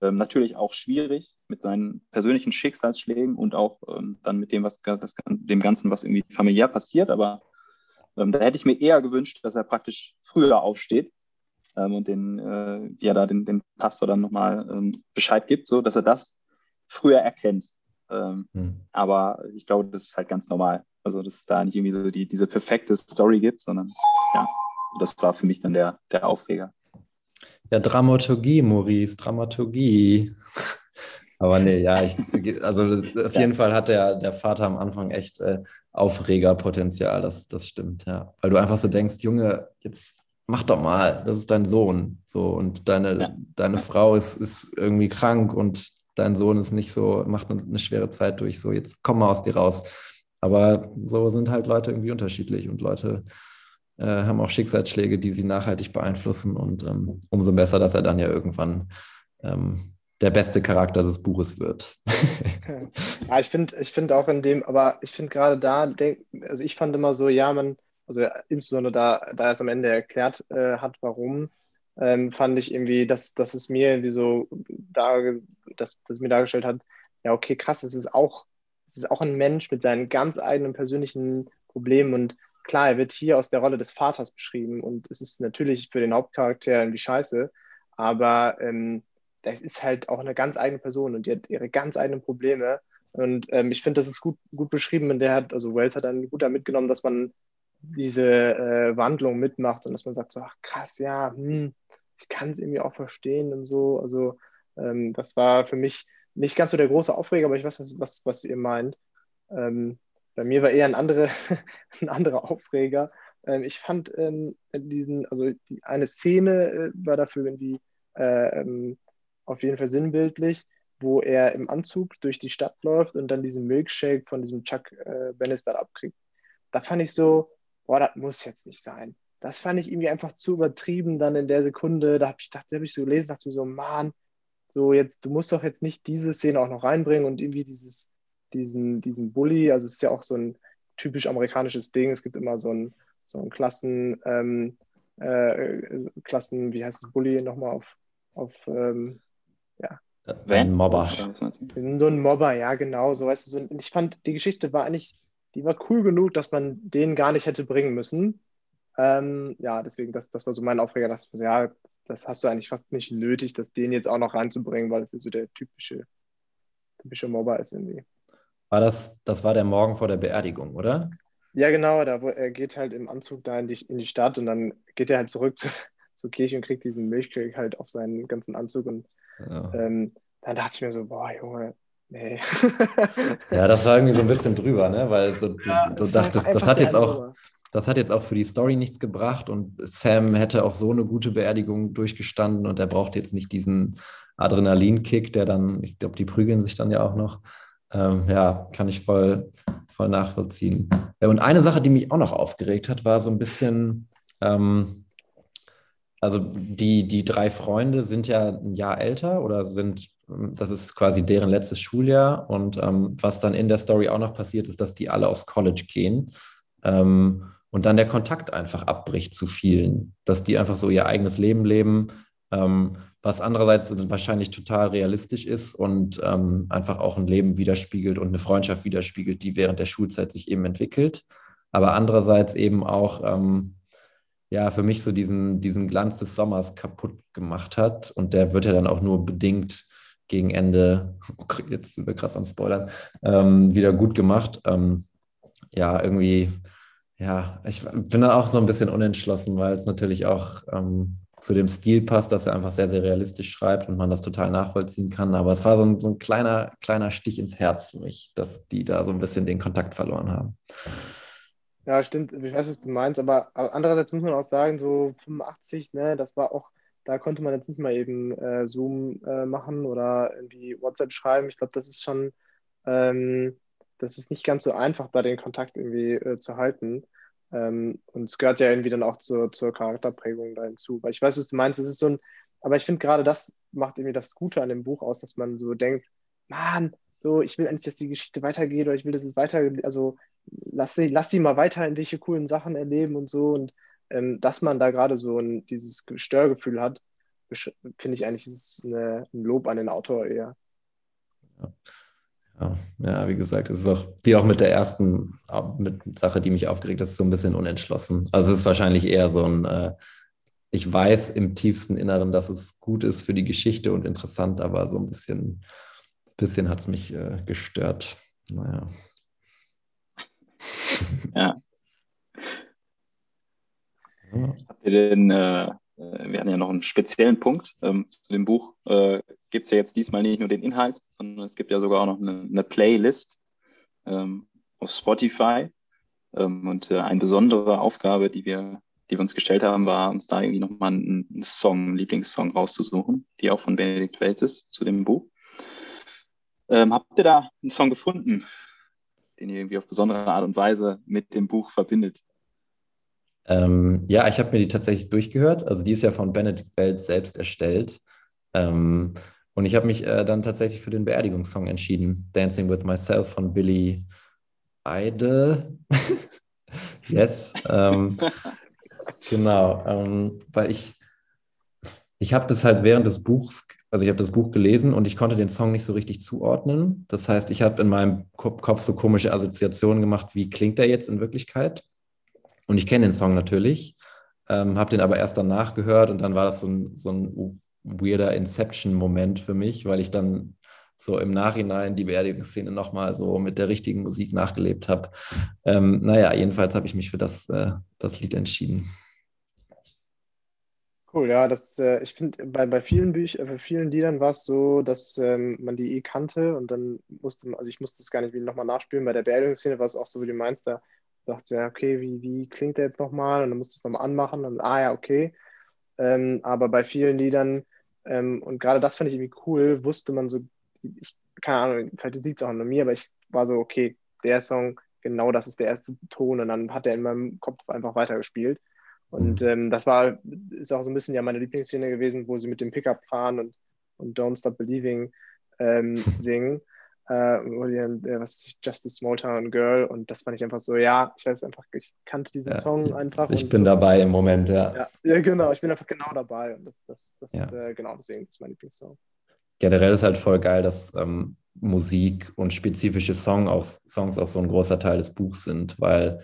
Ähm, natürlich auch schwierig mit seinen persönlichen Schicksalsschlägen und auch ähm, dann mit dem, was das, dem Ganzen, was irgendwie familiär passiert. Aber ähm, da hätte ich mir eher gewünscht, dass er praktisch früher aufsteht ähm, und den, äh, ja, da den, den Pastor dann nochmal ähm, Bescheid gibt, so dass er das früher erkennt. Ähm, mhm. Aber ich glaube, das ist halt ganz normal. Also, dass es da nicht irgendwie so die, diese perfekte Story gibt, sondern ja, das war für mich dann der, der Aufreger. Ja, Dramaturgie, Maurice, Dramaturgie. Aber nee, ja, ich, also auf jeden Fall hat der, der Vater am Anfang echt äh, Aufregerpotenzial, das, das stimmt, ja. Weil du einfach so denkst, Junge, jetzt mach doch mal, das ist dein Sohn. So, und deine, ja. deine Frau ist, ist irgendwie krank und dein Sohn ist nicht so, macht eine schwere Zeit durch, so jetzt komm mal aus dir raus. Aber so sind halt Leute irgendwie unterschiedlich und Leute äh, haben auch Schicksalsschläge, die sie nachhaltig beeinflussen und ähm, umso besser, dass er dann ja irgendwann ähm, der beste Charakter des Buches wird. ja, ich finde ich find auch in dem, aber ich finde gerade da, also ich fand immer so, ja, man, also insbesondere da, da er es am Ende erklärt äh, hat, warum, ähm, fand ich irgendwie, dass, dass es mir irgendwie so da, dass, dass mir dargestellt hat, ja, okay, krass, es ist auch, es ist auch ein Mensch mit seinen ganz eigenen persönlichen Problemen und klar, er wird hier aus der Rolle des Vaters beschrieben und es ist natürlich für den Hauptcharakter irgendwie scheiße, aber ähm, das ist halt auch eine ganz eigene Person und die hat ihre ganz eigenen Probleme und ähm, ich finde, das ist gut, gut beschrieben und der hat, also Wells hat dann gut da mitgenommen, dass man diese äh, Wandlung mitmacht und dass man sagt so, ach krass, ja, hm, ich kann es irgendwie auch verstehen und so. Also ähm, das war für mich nicht ganz so der große Aufreger, aber ich weiß, was, was ihr meint. Ähm, bei mir war eher ein, andere, ein anderer Aufreger. Ähm, ich fand ähm, diesen, also die, eine Szene äh, war dafür irgendwie äh, ähm, auf jeden Fall sinnbildlich, wo er im Anzug durch die Stadt läuft und dann diesen Milkshake von diesem Chuck äh, Bannister abkriegt. Da fand ich so, boah, das muss jetzt nicht sein. Das fand ich irgendwie einfach zu übertrieben dann in der Sekunde. Da habe ich gedacht, da habe ich so gelesen, dachte mir so, Mann, so jetzt, du musst doch jetzt nicht diese Szene auch noch reinbringen und irgendwie dieses, diesen, diesen Bully, also es ist ja auch so ein typisch amerikanisches Ding, es gibt immer so ein, so ein Klassen, ähm, äh, Klassen, wie heißt es, Bully nochmal auf, auf ähm, ja. Ein Mobber. Nur ein Mobber, ja, genau. So, weißt du, so, und ich fand, die Geschichte war eigentlich, die war cool genug, dass man den gar nicht hätte bringen müssen. Ähm, ja, deswegen, das, das war so mein Aufreger, dass so, ja, das hast du eigentlich fast nicht nötig, das den jetzt auch noch reinzubringen, weil es so der typische, typische Mobber ist irgendwie. War das, das war der Morgen vor der Beerdigung, oder? Ja, genau, da, er geht halt im Anzug da in die, in die Stadt und dann geht er halt zurück zu, zur Kirche und kriegt diesen Milchkrieg halt auf seinen ganzen Anzug und ja. ähm, dann dachte ich mir so, boah, Junge, nee. ja, das war irgendwie so ein bisschen drüber, ne? Weil so, ja, du dachtest, das hat jetzt auch, das hat jetzt auch für die Story nichts gebracht und Sam hätte auch so eine gute Beerdigung durchgestanden und er braucht jetzt nicht diesen Adrenalinkick, der dann, ich glaube, die prügeln sich dann ja auch noch. Ähm, ja, kann ich voll, voll nachvollziehen. Ja, und eine Sache, die mich auch noch aufgeregt hat, war so ein bisschen, ähm, also die, die drei Freunde sind ja ein Jahr älter oder sind, das ist quasi deren letztes Schuljahr. Und ähm, was dann in der Story auch noch passiert, ist, dass die alle aufs College gehen. Ähm, und dann der Kontakt einfach abbricht zu vielen, dass die einfach so ihr eigenes Leben leben. Ähm, was andererseits wahrscheinlich total realistisch ist und ähm, einfach auch ein Leben widerspiegelt und eine Freundschaft widerspiegelt, die während der Schulzeit sich eben entwickelt. Aber andererseits eben auch, ähm, ja, für mich so diesen, diesen Glanz des Sommers kaputt gemacht hat. Und der wird ja dann auch nur bedingt gegen Ende, oh, jetzt sind wir krass am Spoilern, ähm, wieder gut gemacht. Ähm, ja, irgendwie, ja, ich bin da auch so ein bisschen unentschlossen, weil es natürlich auch ähm, zu dem Stil passt, dass er einfach sehr, sehr realistisch schreibt und man das total nachvollziehen kann. Aber es war so ein, so ein kleiner, kleiner Stich ins Herz für mich, dass die da so ein bisschen den Kontakt verloren haben. Ja, stimmt. Ich weiß, was du meinst, aber andererseits muss man auch sagen, so 85, ne, das war auch, da konnte man jetzt nicht mal eben äh, Zoom äh, machen oder irgendwie WhatsApp schreiben. Ich glaube, das ist schon, ähm, das ist nicht ganz so einfach, da den Kontakt irgendwie äh, zu halten. Ähm, und es gehört ja irgendwie dann auch zur, zur Charakterprägung da hinzu. Weil ich weiß, was du meinst, es ist so ein, aber ich finde gerade das macht irgendwie das Gute an dem Buch aus, dass man so denkt, Mann, so, ich will eigentlich, dass die Geschichte weitergeht oder ich will, dass es weiter, also lass die, lass die mal weiter in welche coolen Sachen erleben und so. Und ähm, dass man da gerade so ein, dieses Störgefühl hat, finde ich eigentlich, ist eine, ein Lob an den Autor eher. Ja. Ja, ja, wie gesagt, es ist auch wie auch mit der ersten mit Sache, die mich aufgeregt hat, ist so ein bisschen unentschlossen. Also es ist wahrscheinlich eher so ein, äh, ich weiß im tiefsten Inneren, dass es gut ist für die Geschichte und interessant, aber so ein bisschen, bisschen hat es mich äh, gestört. Naja. Ja. ja. Habt ihr denn äh, äh, wir hatten ja noch einen speziellen Punkt ähm, zu dem Buch. Gibt es ja jetzt diesmal nicht nur den Inhalt, sondern es gibt ja sogar auch noch eine, eine Playlist ähm, auf Spotify. Ähm, und äh, eine besondere Aufgabe, die wir, die wir uns gestellt haben, war, uns da irgendwie nochmal einen, einen Song, einen Lieblingssong rauszusuchen, die auch von Benedikt Welz ist zu dem Buch. Ähm, habt ihr da einen Song gefunden, den ihr irgendwie auf besondere Art und Weise mit dem Buch verbindet? Ähm, ja, ich habe mir die tatsächlich durchgehört. Also die ist ja von Benedict Wells selbst erstellt. Ähm, und ich habe mich äh, dann tatsächlich für den Beerdigungssong entschieden. Dancing with Myself von Billy Idol. yes. ähm, genau. Ähm, weil ich, ich habe das halt während des Buchs, also ich habe das Buch gelesen und ich konnte den Song nicht so richtig zuordnen. Das heißt, ich habe in meinem Kopf so komische Assoziationen gemacht, wie klingt der jetzt in Wirklichkeit? Und ich kenne den Song natürlich, ähm, habe den aber erst danach gehört und dann war das so ein, so ein weirder Inception-Moment für mich, weil ich dann so im Nachhinein die Beerdigungsszene nochmal so mit der richtigen Musik nachgelebt habe. Ähm, naja, jedenfalls habe ich mich für das, äh, das Lied entschieden. Cool, ja, das, äh, ich finde, bei, bei vielen Büchern, äh, bei vielen Liedern war es so, dass ähm, man die eh kannte und dann musste, also ich musste es gar nicht nochmal nachspielen. Bei der Beerdigungsszene war es auch so, wie du meinst, da dachte ja, okay, wie, wie klingt der jetzt nochmal? Und dann musst du es nochmal anmachen und ah ja, okay. Ähm, aber bei vielen Liedern, ähm, und gerade das fand ich irgendwie cool, wusste man so ich, keine Ahnung, vielleicht liegt es auch an mir, aber ich war so, okay, der Song, genau das ist der erste Ton und dann hat er in meinem Kopf einfach weitergespielt. Und mhm. ähm, das war, ist auch so ein bisschen ja meine Lieblingsszene gewesen, wo sie mit dem Pickup fahren und, und Don't Stop Believing ähm, singen. Äh, äh, was ist Just a Small Town Girl und das fand ich einfach so, ja, ich weiß einfach, ich kannte diesen ja, Song einfach. Ich bin dabei im Moment, ja. ja. ja. genau, ich bin einfach genau dabei und das, das, das ja. äh, genau deswegen ist mein Lieblingssong. Generell ist halt voll geil, dass ähm, Musik und spezifische Song auch, Songs auch so ein großer Teil des Buchs sind, weil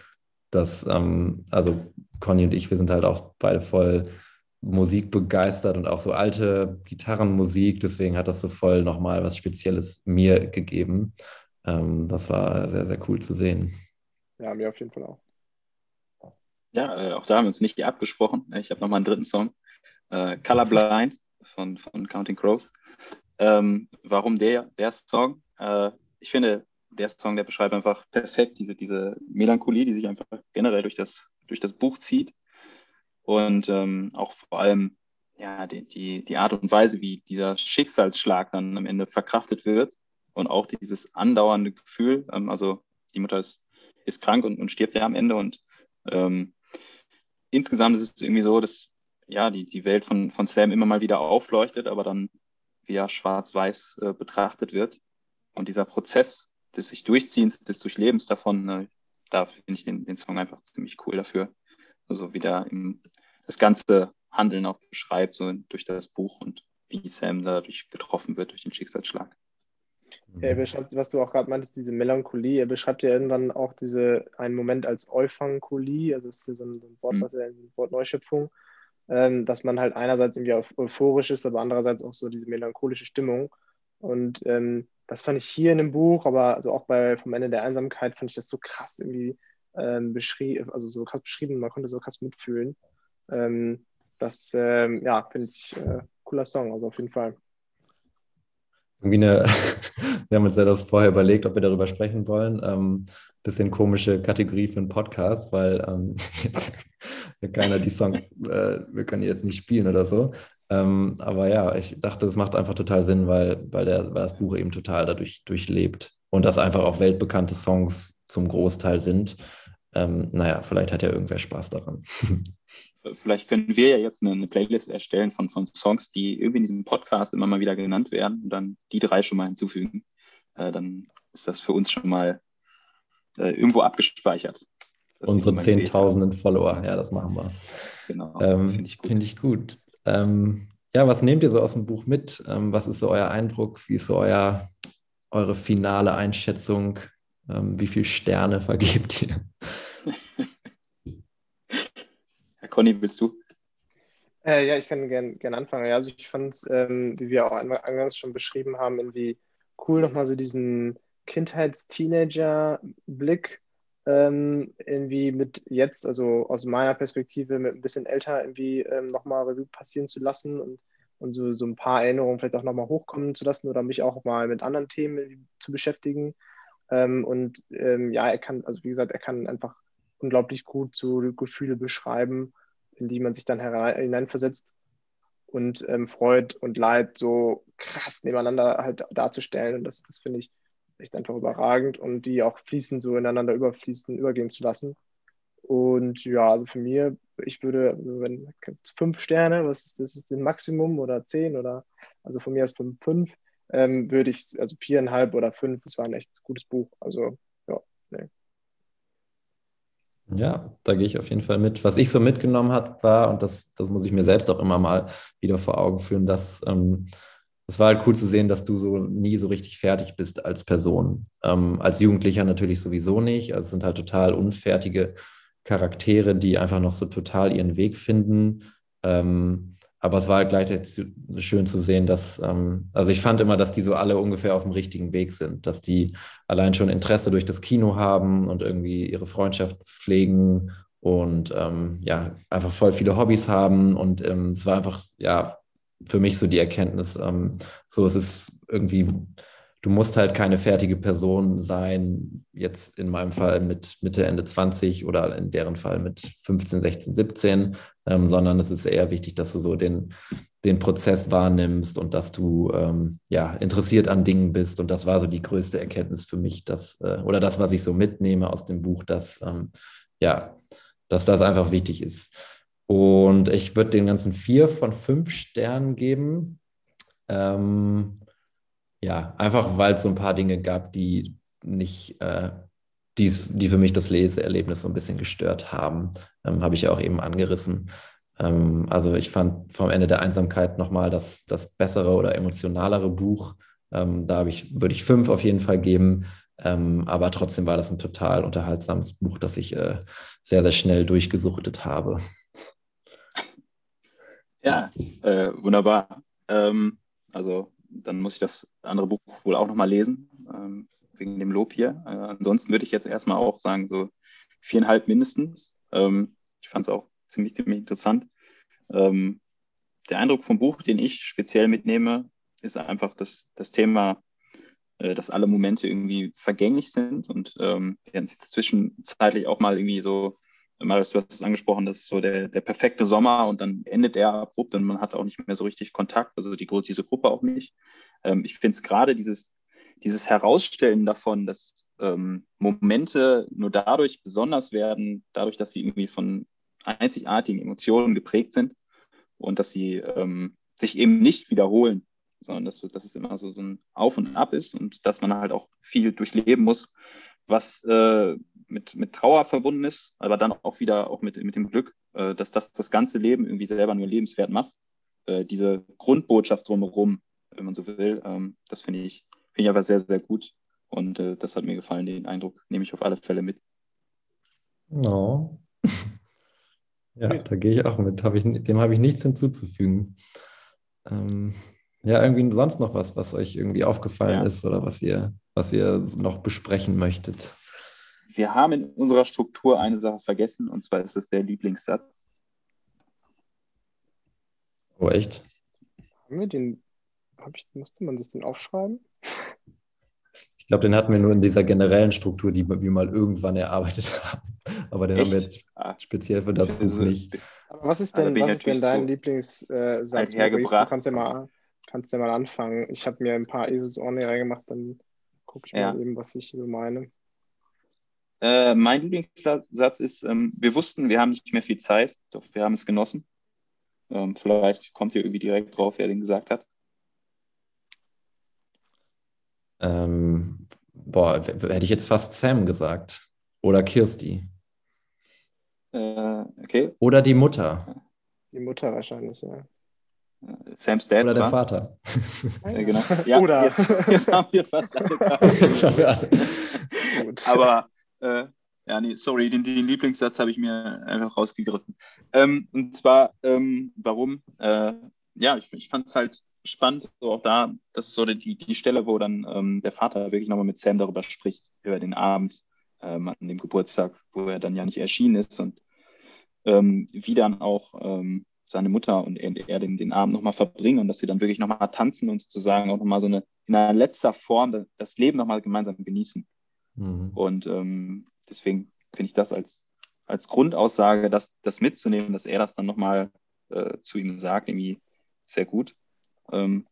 das, ähm, also Conny und ich, wir sind halt auch beide voll Musik begeistert und auch so alte Gitarrenmusik. Deswegen hat das so voll nochmal was Spezielles mir gegeben. Ähm, das war sehr, sehr cool zu sehen. Ja, mir auf jeden Fall auch. Ja, äh, auch da haben wir uns nicht abgesprochen. Ich habe nochmal einen dritten Song. Äh, Colorblind von, von Counting Crows. Ähm, warum der, der Song? Äh, ich finde, der Song, der beschreibt einfach perfekt diese, diese Melancholie, die sich einfach generell durch das, durch das Buch zieht und ähm, auch vor allem ja, die, die, die Art und Weise, wie dieser Schicksalsschlag dann am Ende verkraftet wird und auch dieses andauernde Gefühl, ähm, also die Mutter ist, ist krank und, und stirbt ja am Ende und ähm, insgesamt ist es irgendwie so, dass ja, die, die Welt von, von Sam immer mal wieder aufleuchtet, aber dann wieder schwarz-weiß äh, betrachtet wird. Und dieser Prozess des sich Durchziehens, des Durchlebens davon, äh, da finde ich den, den Song einfach ziemlich cool dafür. Also wieder im, das ganze Handeln auch beschreibt, so durch das Buch und wie Sam dadurch getroffen wird durch den Schicksalsschlag. Ja, er beschreibt, was du auch gerade meintest, diese Melancholie. Er beschreibt ja irgendwann auch diese einen Moment als Euphankolie, also das ist so ein, Wort, mhm. was er ein Wort Neuschöpfung, ähm, dass man halt einerseits irgendwie euphorisch ist, aber andererseits auch so diese melancholische Stimmung. Und ähm, das fand ich hier in dem Buch, aber also auch bei vom Ende der Einsamkeit fand ich das so krass irgendwie ähm, beschrieben, also so beschrieben, man konnte so krass mitfühlen. Ähm, das, ähm, ja, finde ich äh, cooler Song, also auf jeden Fall. Irgendwie eine, wir haben uns ja das vorher überlegt, ob wir darüber sprechen wollen. Ähm, bisschen komische Kategorie für einen Podcast, weil ähm, keiner die Songs, äh, wir können jetzt nicht spielen oder so. Ähm, aber ja, ich dachte, es macht einfach total Sinn, weil, weil, der, weil das Buch eben total dadurch durchlebt und das einfach auch weltbekannte Songs zum Großteil sind ähm, naja, vielleicht hat ja irgendwer Spaß daran. Vielleicht können wir ja jetzt eine, eine, Playlist erstellen von, von Songs, die irgendwie in diesem Podcast immer mal wieder genannt werden und dann die drei schon mal hinzufügen. Äh, dann ist das für uns schon mal äh, irgendwo abgespeichert. Unsere zehntausenden Follower, ja, das machen wir. Genau, ähm, finde ich gut. Find ich gut. Ähm, ja, was nehmt ihr so aus dem Buch mit? Ähm, was ist so euer Eindruck? Wie ist so euer, eure finale Einschätzung? Ähm, wie viele Sterne vergebt ihr? Herr Conny, willst du? Äh, ja, ich kann gerne gern anfangen. Ja, also ich fand es, ähm, wie wir auch eingangs schon beschrieben haben, irgendwie cool, nochmal so diesen Kindheits-Teenager-Blick ähm, irgendwie mit jetzt, also aus meiner Perspektive, mit ein bisschen älter irgendwie ähm, nochmal Revue passieren zu lassen und, und so, so ein paar Erinnerungen vielleicht auch nochmal hochkommen zu lassen oder mich auch mal mit anderen Themen zu beschäftigen. Ähm, und ähm, ja, er kann, also wie gesagt, er kann einfach unglaublich gut so Gefühle beschreiben, in die man sich dann hineinversetzt und ähm, Freud und Leid so krass nebeneinander halt darzustellen. Und das, das finde ich echt einfach überragend und die auch fließend so ineinander überfließen, übergehen zu lassen. Und ja, also für mich, ich würde, also wenn fünf Sterne, was ist das ist das Maximum oder zehn oder also von mir aus fünf, fünf ähm, würde ich, also viereinhalb oder fünf, das war ein echt gutes Buch. Also, ja, nee. Ja, da gehe ich auf jeden Fall mit. Was ich so mitgenommen habe, war, und das, das muss ich mir selbst auch immer mal wieder vor Augen führen, dass ähm, es war halt cool zu sehen, dass du so nie so richtig fertig bist als Person. Ähm, als Jugendlicher natürlich sowieso nicht. Also es sind halt total unfertige Charaktere, die einfach noch so total ihren Weg finden. Ähm, aber es war halt gleichzeitig schön zu sehen, dass, ähm, also ich fand immer, dass die so alle ungefähr auf dem richtigen Weg sind, dass die allein schon Interesse durch das Kino haben und irgendwie ihre Freundschaft pflegen und ähm, ja, einfach voll viele Hobbys haben. Und ähm, es war einfach, ja, für mich so die Erkenntnis, ähm, so es ist irgendwie du musst halt keine fertige Person sein, jetzt in meinem Fall mit Mitte, Ende 20 oder in deren Fall mit 15, 16, 17, ähm, sondern es ist eher wichtig, dass du so den den Prozess wahrnimmst und dass du ähm, ja interessiert an Dingen bist. Und das war so die größte Erkenntnis für mich, dass, äh, oder das, was ich so mitnehme aus dem Buch, dass ähm, ja, dass das einfach wichtig ist. Und ich würde den ganzen vier von fünf Sternen geben. Ähm, ja, einfach weil es so ein paar Dinge gab, die nicht, äh, die's, die für mich das Leseerlebnis so ein bisschen gestört haben. Ähm, Habe ich ja auch eben angerissen. Ähm, also ich fand vom Ende der Einsamkeit nochmal das, das bessere oder emotionalere Buch. Ähm, da ich, würde ich fünf auf jeden Fall geben. Ähm, aber trotzdem war das ein total unterhaltsames Buch, das ich äh, sehr, sehr schnell durchgesuchtet habe. Ja, äh, wunderbar. Ähm, also dann muss ich das andere Buch wohl auch nochmal lesen, ähm, wegen dem Lob hier. Äh, ansonsten würde ich jetzt erstmal auch sagen, so viereinhalb mindestens. Ähm, ich fand es auch ziemlich, ziemlich interessant. Ähm, der Eindruck vom Buch, den ich speziell mitnehme, ist einfach das, das Thema, äh, dass alle Momente irgendwie vergänglich sind und ähm, jetzt zwischenzeitlich auch mal irgendwie so, Marius, du hast es angesprochen, das ist so der, der perfekte Sommer und dann endet der abrupt und man hat auch nicht mehr so richtig Kontakt, also die, diese Gruppe auch nicht. Ähm, ich finde es gerade dieses, dieses Herausstellen davon, dass ähm, Momente nur dadurch besonders werden, dadurch, dass sie irgendwie von einzigartigen Emotionen geprägt sind und dass sie ähm, sich eben nicht wiederholen, sondern dass, dass es immer so, so ein Auf und Ab ist und dass man halt auch viel durchleben muss, was äh, mit, mit Trauer verbunden ist, aber dann auch wieder auch mit, mit dem Glück, äh, dass das das ganze Leben irgendwie selber nur lebenswert macht. Äh, diese Grundbotschaft drumherum, wenn man so will, ähm, das finde ich, find ich einfach sehr, sehr gut. Und äh, das hat mir gefallen, den Eindruck nehme ich auf alle Fälle mit. No. Ja, da gehe ich auch mit. Hab ich, dem habe ich nichts hinzuzufügen. Ähm, ja, irgendwie sonst noch was, was euch irgendwie aufgefallen ja. ist oder was ihr, was ihr noch besprechen möchtet. Wir haben in unserer Struktur eine Sache vergessen und zwar ist es der Lieblingssatz. Oh, echt? Haben wir den, hab ich, musste man sich den aufschreiben? Ich glaube, den hatten wir nur in dieser generellen Struktur, die wir mal irgendwann erarbeitet haben. Aber den Echt? haben wir jetzt ah. speziell für das Buch nicht. Aber was ist denn, also was ist denn dein so Lieblingssatz? Du kannst ja mal, kannst ja mal anfangen. Ich habe mir ein paar Esus Orne reingemacht, dann gucke ich ja. mal eben, was ich so meine. Äh, mein Lieblingssatz ist, ähm, wir wussten, wir haben nicht mehr viel Zeit, doch wir haben es genossen. Ähm, vielleicht kommt ihr irgendwie direkt drauf, wer den gesagt hat. Ähm, boah, hätte ich jetzt fast Sam gesagt. Oder Kirsti. Äh, okay. Oder die Mutter. Die Mutter wahrscheinlich, ja. Sam's Dad. Oder der was? Vater. Ja, genau. Ja, Oder. Jetzt, jetzt, haben wir fast alle jetzt haben wir alle. Aber, äh, ja, nee, sorry, den, den Lieblingssatz habe ich mir einfach rausgegriffen. Ähm, und zwar, ähm, warum? Äh, ja, ich, ich fand es halt spannend, so auch da, das ist so die, die Stelle, wo dann ähm, der Vater wirklich nochmal mit Sam darüber spricht, über den Abend ähm, an dem Geburtstag, wo er dann ja nicht erschienen ist und ähm, wie dann auch ähm, seine Mutter und er, er den, den Abend nochmal verbringen und dass sie dann wirklich nochmal tanzen und sozusagen auch nochmal so eine, in einer letzter Form das Leben nochmal gemeinsam genießen. Mhm. Und ähm, deswegen finde ich das als, als Grundaussage, das, das mitzunehmen, dass er das dann nochmal äh, zu ihm sagt, irgendwie sehr gut ähm,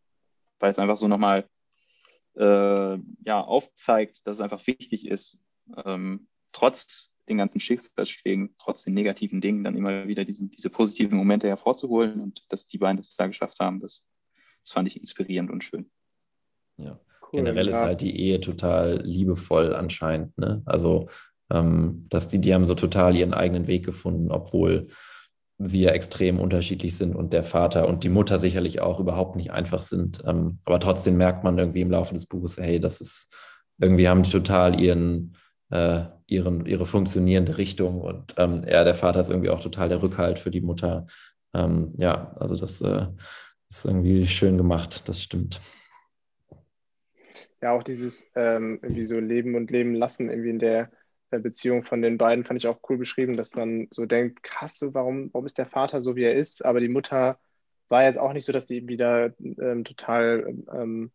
weil es einfach so nochmal äh, ja, aufzeigt, dass es einfach wichtig ist, ähm, trotz den ganzen Schicksalsschlägen, trotz den negativen Dingen, dann immer wieder diesen, diese positiven Momente hervorzuholen und dass die beiden das da geschafft haben, das, das fand ich inspirierend und schön. Ja, cool, generell ja. ist halt die Ehe total liebevoll anscheinend. Ne? Also, ähm, dass die, die haben so total ihren eigenen Weg gefunden, obwohl sie ja extrem unterschiedlich sind und der Vater und die Mutter sicherlich auch überhaupt nicht einfach sind. Ähm, aber trotzdem merkt man irgendwie im Laufe des Buches, hey, das ist, irgendwie haben die total ihren, äh, ihren, ihre funktionierende Richtung und ähm, er, der Vater, ist irgendwie auch total der Rückhalt für die Mutter. Ähm, ja, also das äh, ist irgendwie schön gemacht, das stimmt. Ja, auch dieses ähm, irgendwie so Leben und Leben lassen, irgendwie in der Beziehung von den beiden fand ich auch cool beschrieben, dass man so denkt, krass, warum, warum ist der Vater so, wie er ist? Aber die Mutter war jetzt auch nicht so, dass die wieder ähm, total ähm,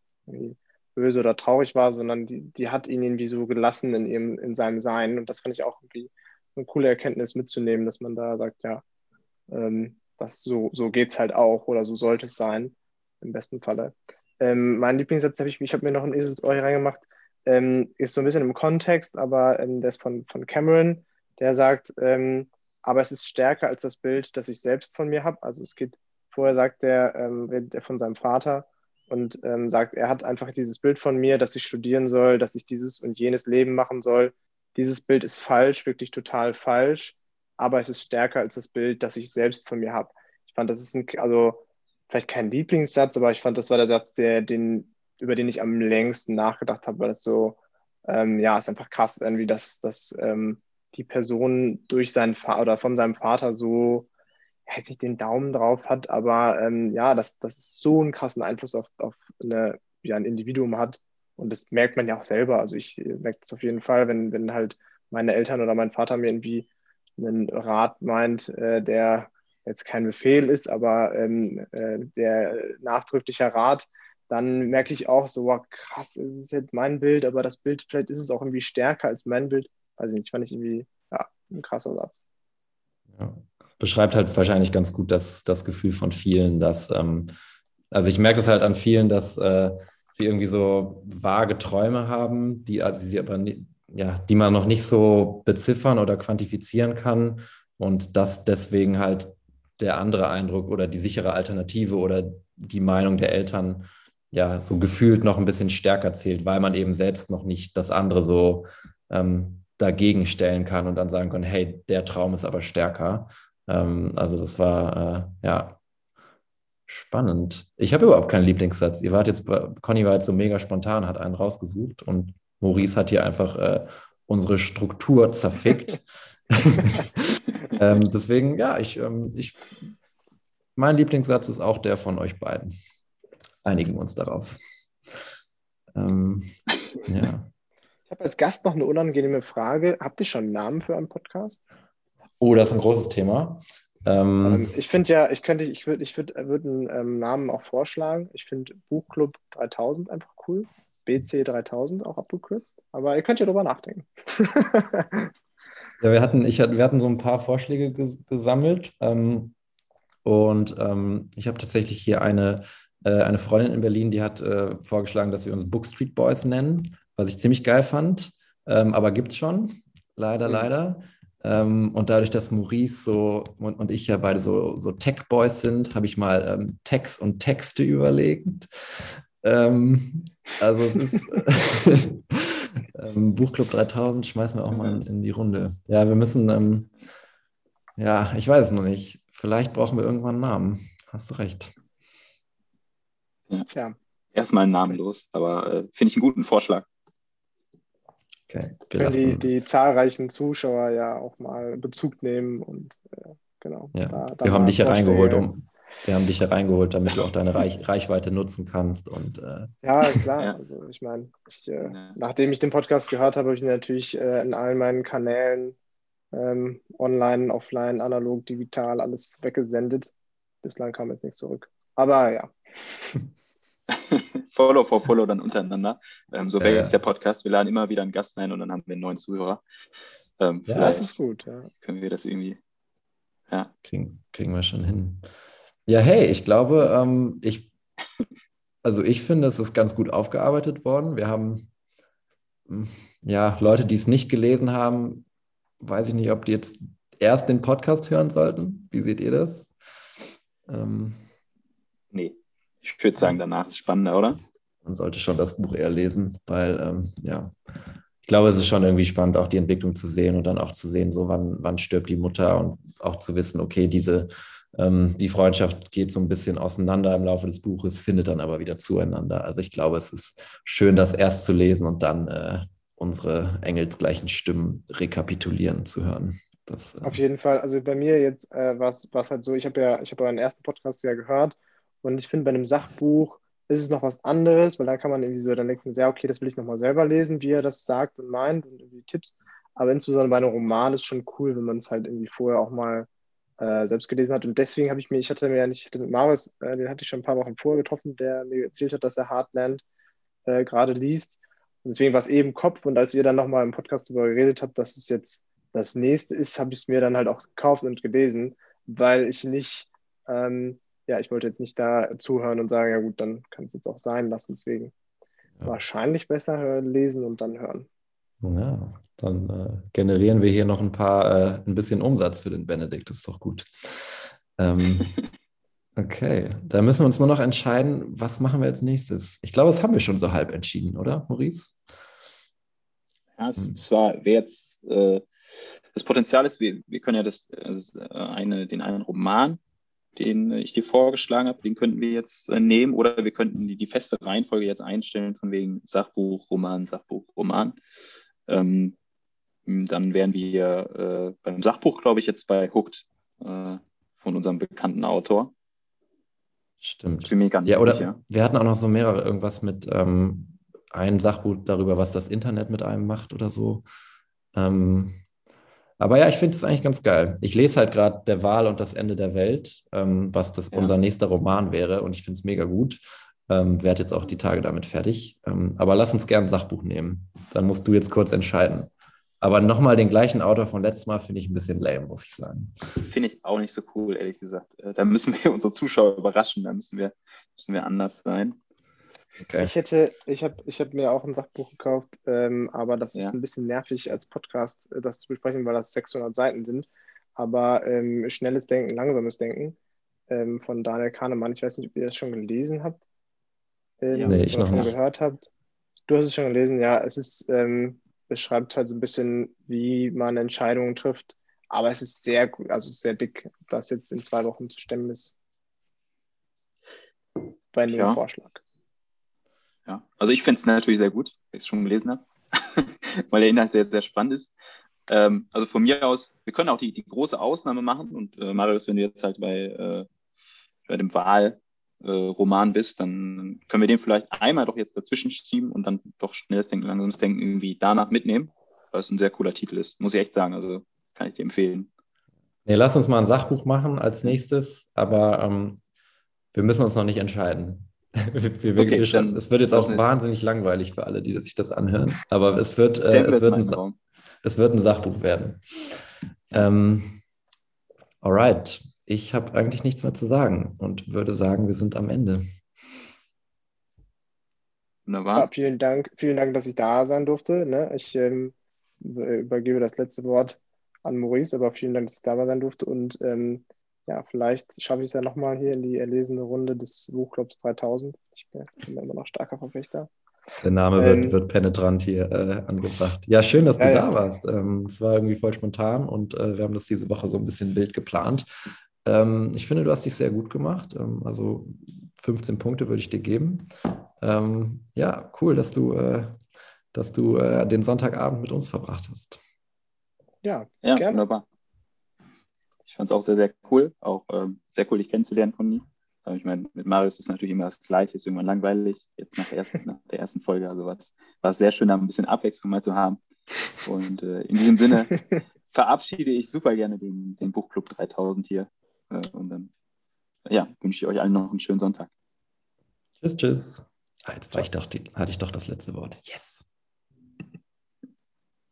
böse oder traurig war, sondern die, die hat ihn irgendwie so gelassen in, ihrem, in seinem Sein. Und das fand ich auch irgendwie eine coole Erkenntnis mitzunehmen, dass man da sagt, ja, ähm, das so, so geht es halt auch oder so sollte es sein, im besten Falle. Ähm, mein Lieblingssatz habe ich, ich habe mir noch ein Eselsohr hier reingemacht, ähm, ist so ein bisschen im Kontext, aber ähm, der ist von, von Cameron, der sagt, ähm, aber es ist stärker als das Bild, das ich selbst von mir habe. Also es geht, vorher sagt der, ähm, der von seinem Vater und ähm, sagt, er hat einfach dieses Bild von mir, dass ich studieren soll, dass ich dieses und jenes Leben machen soll. Dieses Bild ist falsch, wirklich total falsch, aber es ist stärker als das Bild, das ich selbst von mir habe. Ich fand, das ist ein, also vielleicht kein Lieblingssatz, aber ich fand, das war der Satz, der, den, über den ich am längsten nachgedacht habe, weil das so, ähm, ja, ist einfach krass, irgendwie, dass, dass ähm, die Person durch seinen Vater oder von seinem Vater so jetzt nicht den Daumen drauf hat, aber ähm, ja, dass das so einen krassen Einfluss auf, auf eine, ja, ein Individuum hat. Und das merkt man ja auch selber. Also ich merke das auf jeden Fall, wenn, wenn halt meine Eltern oder mein Vater mir irgendwie einen Rat meint, äh, der jetzt kein Befehl ist, aber ähm, äh, der nachdrückliche Rat, dann merke ich auch so, wow, krass, es ist jetzt mein Bild, aber das Bild, vielleicht ist es auch irgendwie stärker als mein Bild. Also ich fand ich irgendwie, ja, ein krasser Satz. Ja. Beschreibt halt wahrscheinlich ganz gut das, das Gefühl von vielen, dass, ähm, also ich merke das halt an vielen, dass äh, sie irgendwie so vage Träume haben, die also sie aber ja, die man noch nicht so beziffern oder quantifizieren kann und dass deswegen halt der andere Eindruck oder die sichere Alternative oder die Meinung der Eltern ja so gefühlt noch ein bisschen stärker zählt, weil man eben selbst noch nicht das andere so ähm, dagegen stellen kann und dann sagen kann, hey, der Traum ist aber stärker. Ähm, also das war äh, ja spannend. Ich habe überhaupt keinen Lieblingssatz. Ihr wart jetzt, Conny war jetzt so mega spontan, hat einen rausgesucht und Maurice hat hier einfach äh, unsere Struktur zerfickt. ähm, deswegen, ja, ich, ähm, ich, mein Lieblingssatz ist auch der von euch beiden. Einigen wir uns darauf. Ähm, ja. Ich habe als Gast noch eine unangenehme Frage. Habt ihr schon einen Namen für einen Podcast? Oh, das ist ein großes Thema. Ähm, ähm ich finde ja, ich könnte, ich würde ich würd, würd einen ähm, Namen auch vorschlagen. Ich finde Buchclub 3000 einfach cool. BC 3000 auch abgekürzt. Aber ihr könnt ja drüber nachdenken. ja, wir hatten, ich, wir hatten so ein paar Vorschläge ges gesammelt. Ähm, und ähm, ich habe tatsächlich hier eine, äh, eine Freundin in Berlin, die hat äh, vorgeschlagen, dass wir uns Book Street Boys nennen, was ich ziemlich geil fand. Ähm, aber gibt es schon. Leider, mhm. leider. Ähm, und dadurch, dass Maurice so und, und ich ja beide so, so Tech-Boys sind, habe ich mal ähm, Text und Texte überlegt. Ähm, also es ist ähm, Buchclub 3000 schmeißen wir auch mal in, in die Runde. Ja, wir müssen, ähm, ja, ich weiß es noch nicht. Vielleicht brauchen wir irgendwann einen Namen. Hast du recht. Ja. ja. Erstmal einen Namen los, aber äh, finde ich einen guten Vorschlag. Okay, können die, die zahlreichen Zuschauer ja auch mal Bezug nehmen und äh, genau. Ja. Da, da wir haben dich hier reingeholt, um, wir haben dich hereingeholt, damit du auch deine Reich Reichweite nutzen kannst. Und, äh ja, klar. Ja. Also ich meine, äh, nachdem ich den Podcast gehört habe, habe ich ihn natürlich äh, in allen meinen Kanälen ähm, online, offline, analog, digital, alles weggesendet. Bislang kam jetzt nichts zurück. Aber ja. Follow for Follow dann untereinander. Ähm, so wäre jetzt der Podcast. Wir laden immer wieder einen Gast ein und dann haben wir einen neuen Zuhörer. Ähm, ja, das ist gut. Ja. Können wir das irgendwie. Ja. Kriegen, kriegen wir schon hin. Ja, hey, ich glaube, ähm, ich, also ich finde, es ist ganz gut aufgearbeitet worden. Wir haben hm, ja Leute, die es nicht gelesen haben, weiß ich nicht, ob die jetzt erst den Podcast hören sollten. Wie seht ihr das? Ähm, nee, ich würde sagen, danach ist es spannender, oder? Man sollte schon das Buch eher lesen, weil ähm, ja, ich glaube, es ist schon irgendwie spannend, auch die Entwicklung zu sehen und dann auch zu sehen, so wann, wann stirbt die Mutter und auch zu wissen, okay, diese ähm, die Freundschaft geht so ein bisschen auseinander im Laufe des Buches, findet dann aber wieder zueinander. Also ich glaube, es ist schön, das erst zu lesen und dann äh, unsere engelsgleichen Stimmen rekapitulieren zu hören. Das, äh Auf jeden Fall. Also bei mir jetzt äh, war es halt so, ich habe ja, ich habe euren ersten Podcast ja gehört und ich finde, bei einem Sachbuch ist es noch was anderes, weil da kann man irgendwie so, dann man sehr, okay, das will ich nochmal selber lesen, wie er das sagt und meint und irgendwie Tipps. Aber insbesondere bei einem Roman ist schon cool, wenn man es halt irgendwie vorher auch mal äh, selbst gelesen hat. Und deswegen habe ich mir, ich hatte mir ja nicht, ich hatte mit Marius, äh, den hatte ich schon ein paar Wochen vorher getroffen, der mir erzählt hat, dass er Heartland äh, gerade liest. Und deswegen war es eben Kopf. Und als ihr dann nochmal im Podcast darüber geredet habt, dass es jetzt das nächste ist, habe ich es mir dann halt auch gekauft und gelesen, weil ich nicht ähm, ja, ich wollte jetzt nicht da zuhören und sagen, ja gut, dann kann es jetzt auch sein lassen. Deswegen ja. wahrscheinlich besser lesen und dann hören. Ja, dann äh, generieren wir hier noch ein paar, äh, ein bisschen Umsatz für den Benedikt. Das ist doch gut. Ähm, okay, da müssen wir uns nur noch entscheiden, was machen wir als nächstes. Ich glaube, das haben wir schon so halb entschieden, oder, Maurice? Ja, es, hm. war, wer jetzt äh, das Potenzial ist, wir, wir können ja das, äh, eine, den einen Roman, den ich dir vorgeschlagen habe, den könnten wir jetzt äh, nehmen oder wir könnten die, die feste Reihenfolge jetzt einstellen, von wegen Sachbuch, Roman, Sachbuch, Roman. Ähm, dann wären wir äh, beim Sachbuch, glaube ich, jetzt bei Hooked äh, von unserem bekannten Autor. Stimmt. Für mich gar nicht ja, oder sicher. wir hatten auch noch so mehrere, irgendwas mit ähm, einem Sachbuch darüber, was das Internet mit einem macht oder so. Ähm, aber ja, ich finde es eigentlich ganz geil. Ich lese halt gerade Der Wahl und das Ende der Welt, ähm, was das ja. unser nächster Roman wäre und ich finde es mega gut. Ähm, werde jetzt auch die Tage damit fertig. Ähm, aber lass uns gern ein Sachbuch nehmen. Dann musst du jetzt kurz entscheiden. Aber nochmal den gleichen Autor von letztem Mal finde ich ein bisschen lame, muss ich sagen. Finde ich auch nicht so cool, ehrlich gesagt. Äh, da müssen wir unsere Zuschauer überraschen, da müssen wir, müssen wir anders sein. Okay. Ich hätte, ich habe ich hab mir auch ein Sachbuch gekauft, ähm, aber das ja. ist ein bisschen nervig als Podcast, äh, das zu besprechen, weil das 600 Seiten sind. Aber ähm, schnelles Denken, langsames Denken ähm, von Daniel Kahnemann. Ich weiß nicht, ob ihr das schon gelesen habt. Ähm, ja. Nee, ich noch nicht. gehört habt. Du hast es schon gelesen, ja. Es ist, ähm, beschreibt halt so ein bisschen, wie man Entscheidungen trifft. Aber es ist sehr gut, also sehr dick, das jetzt in zwei Wochen zu stemmen ist. Bei einem ja. Vorschlag. Ja, also ich finde es natürlich sehr gut, weil ich es schon gelesen habe, weil der Inhalt sehr, sehr spannend ist. Ähm, also von mir aus, wir können auch die, die große Ausnahme machen und äh, Marius, wenn du jetzt halt bei, äh, bei dem Wahlroman äh, bist, dann können wir den vielleicht einmal doch jetzt dazwischen schieben und dann doch schnelles Denken, langsames Denken irgendwie danach mitnehmen, weil es ein sehr cooler Titel ist, muss ich echt sagen. Also kann ich dir empfehlen. Nee, lass uns mal ein Sachbuch machen als nächstes, aber ähm, wir müssen uns noch nicht entscheiden. wir, wir, okay, wir schon, es wird jetzt auch wahnsinnig langweilig für alle, die sich das anhören. Aber es wird, äh, es, wird ein, es wird ein Sachbuch werden. Ähm, alright. Ich habe eigentlich nichts mehr zu sagen und würde sagen, wir sind am Ende. Wunderbar. Ja, vielen Dank, vielen Dank, dass ich da sein durfte. Ne? Ich ähm, übergebe das letzte Wort an Maurice, aber vielen Dank, dass ich da sein durfte. Und ähm, ja, vielleicht schaffe ich es ja nochmal hier in die erlesene Runde des Buchclubs 3000. Ich bin, immer noch starker Verfechter. Der Name wird, ähm, wird penetrant hier äh, angebracht. Ja, schön, dass du ja, da ja. warst. Ähm, es war irgendwie voll spontan und äh, wir haben das diese Woche so ein bisschen wild geplant. Ähm, ich finde, du hast dich sehr gut gemacht. Ähm, also 15 Punkte würde ich dir geben. Ähm, ja, cool, dass du, äh, dass du äh, den Sonntagabend mit uns verbracht hast. Ja, ja gerne. wunderbar. Ich fand es auch sehr, sehr cool. Auch ähm, sehr cool, dich kennenzulernen mir. Äh, ich meine, mit Marius ist natürlich immer das Gleiche, ist irgendwann langweilig. Jetzt nach der ersten, nach der ersten Folge, also war es sehr schön, da ein bisschen Abwechslung mal zu haben. Und äh, in diesem Sinne verabschiede ich super gerne den, den Buchclub 3000 hier. Äh, und dann ja, wünsche ich euch allen noch einen schönen Sonntag. Tschüss, tschüss. Ah, jetzt war ich doch die, hatte ich doch das letzte Wort. Yes.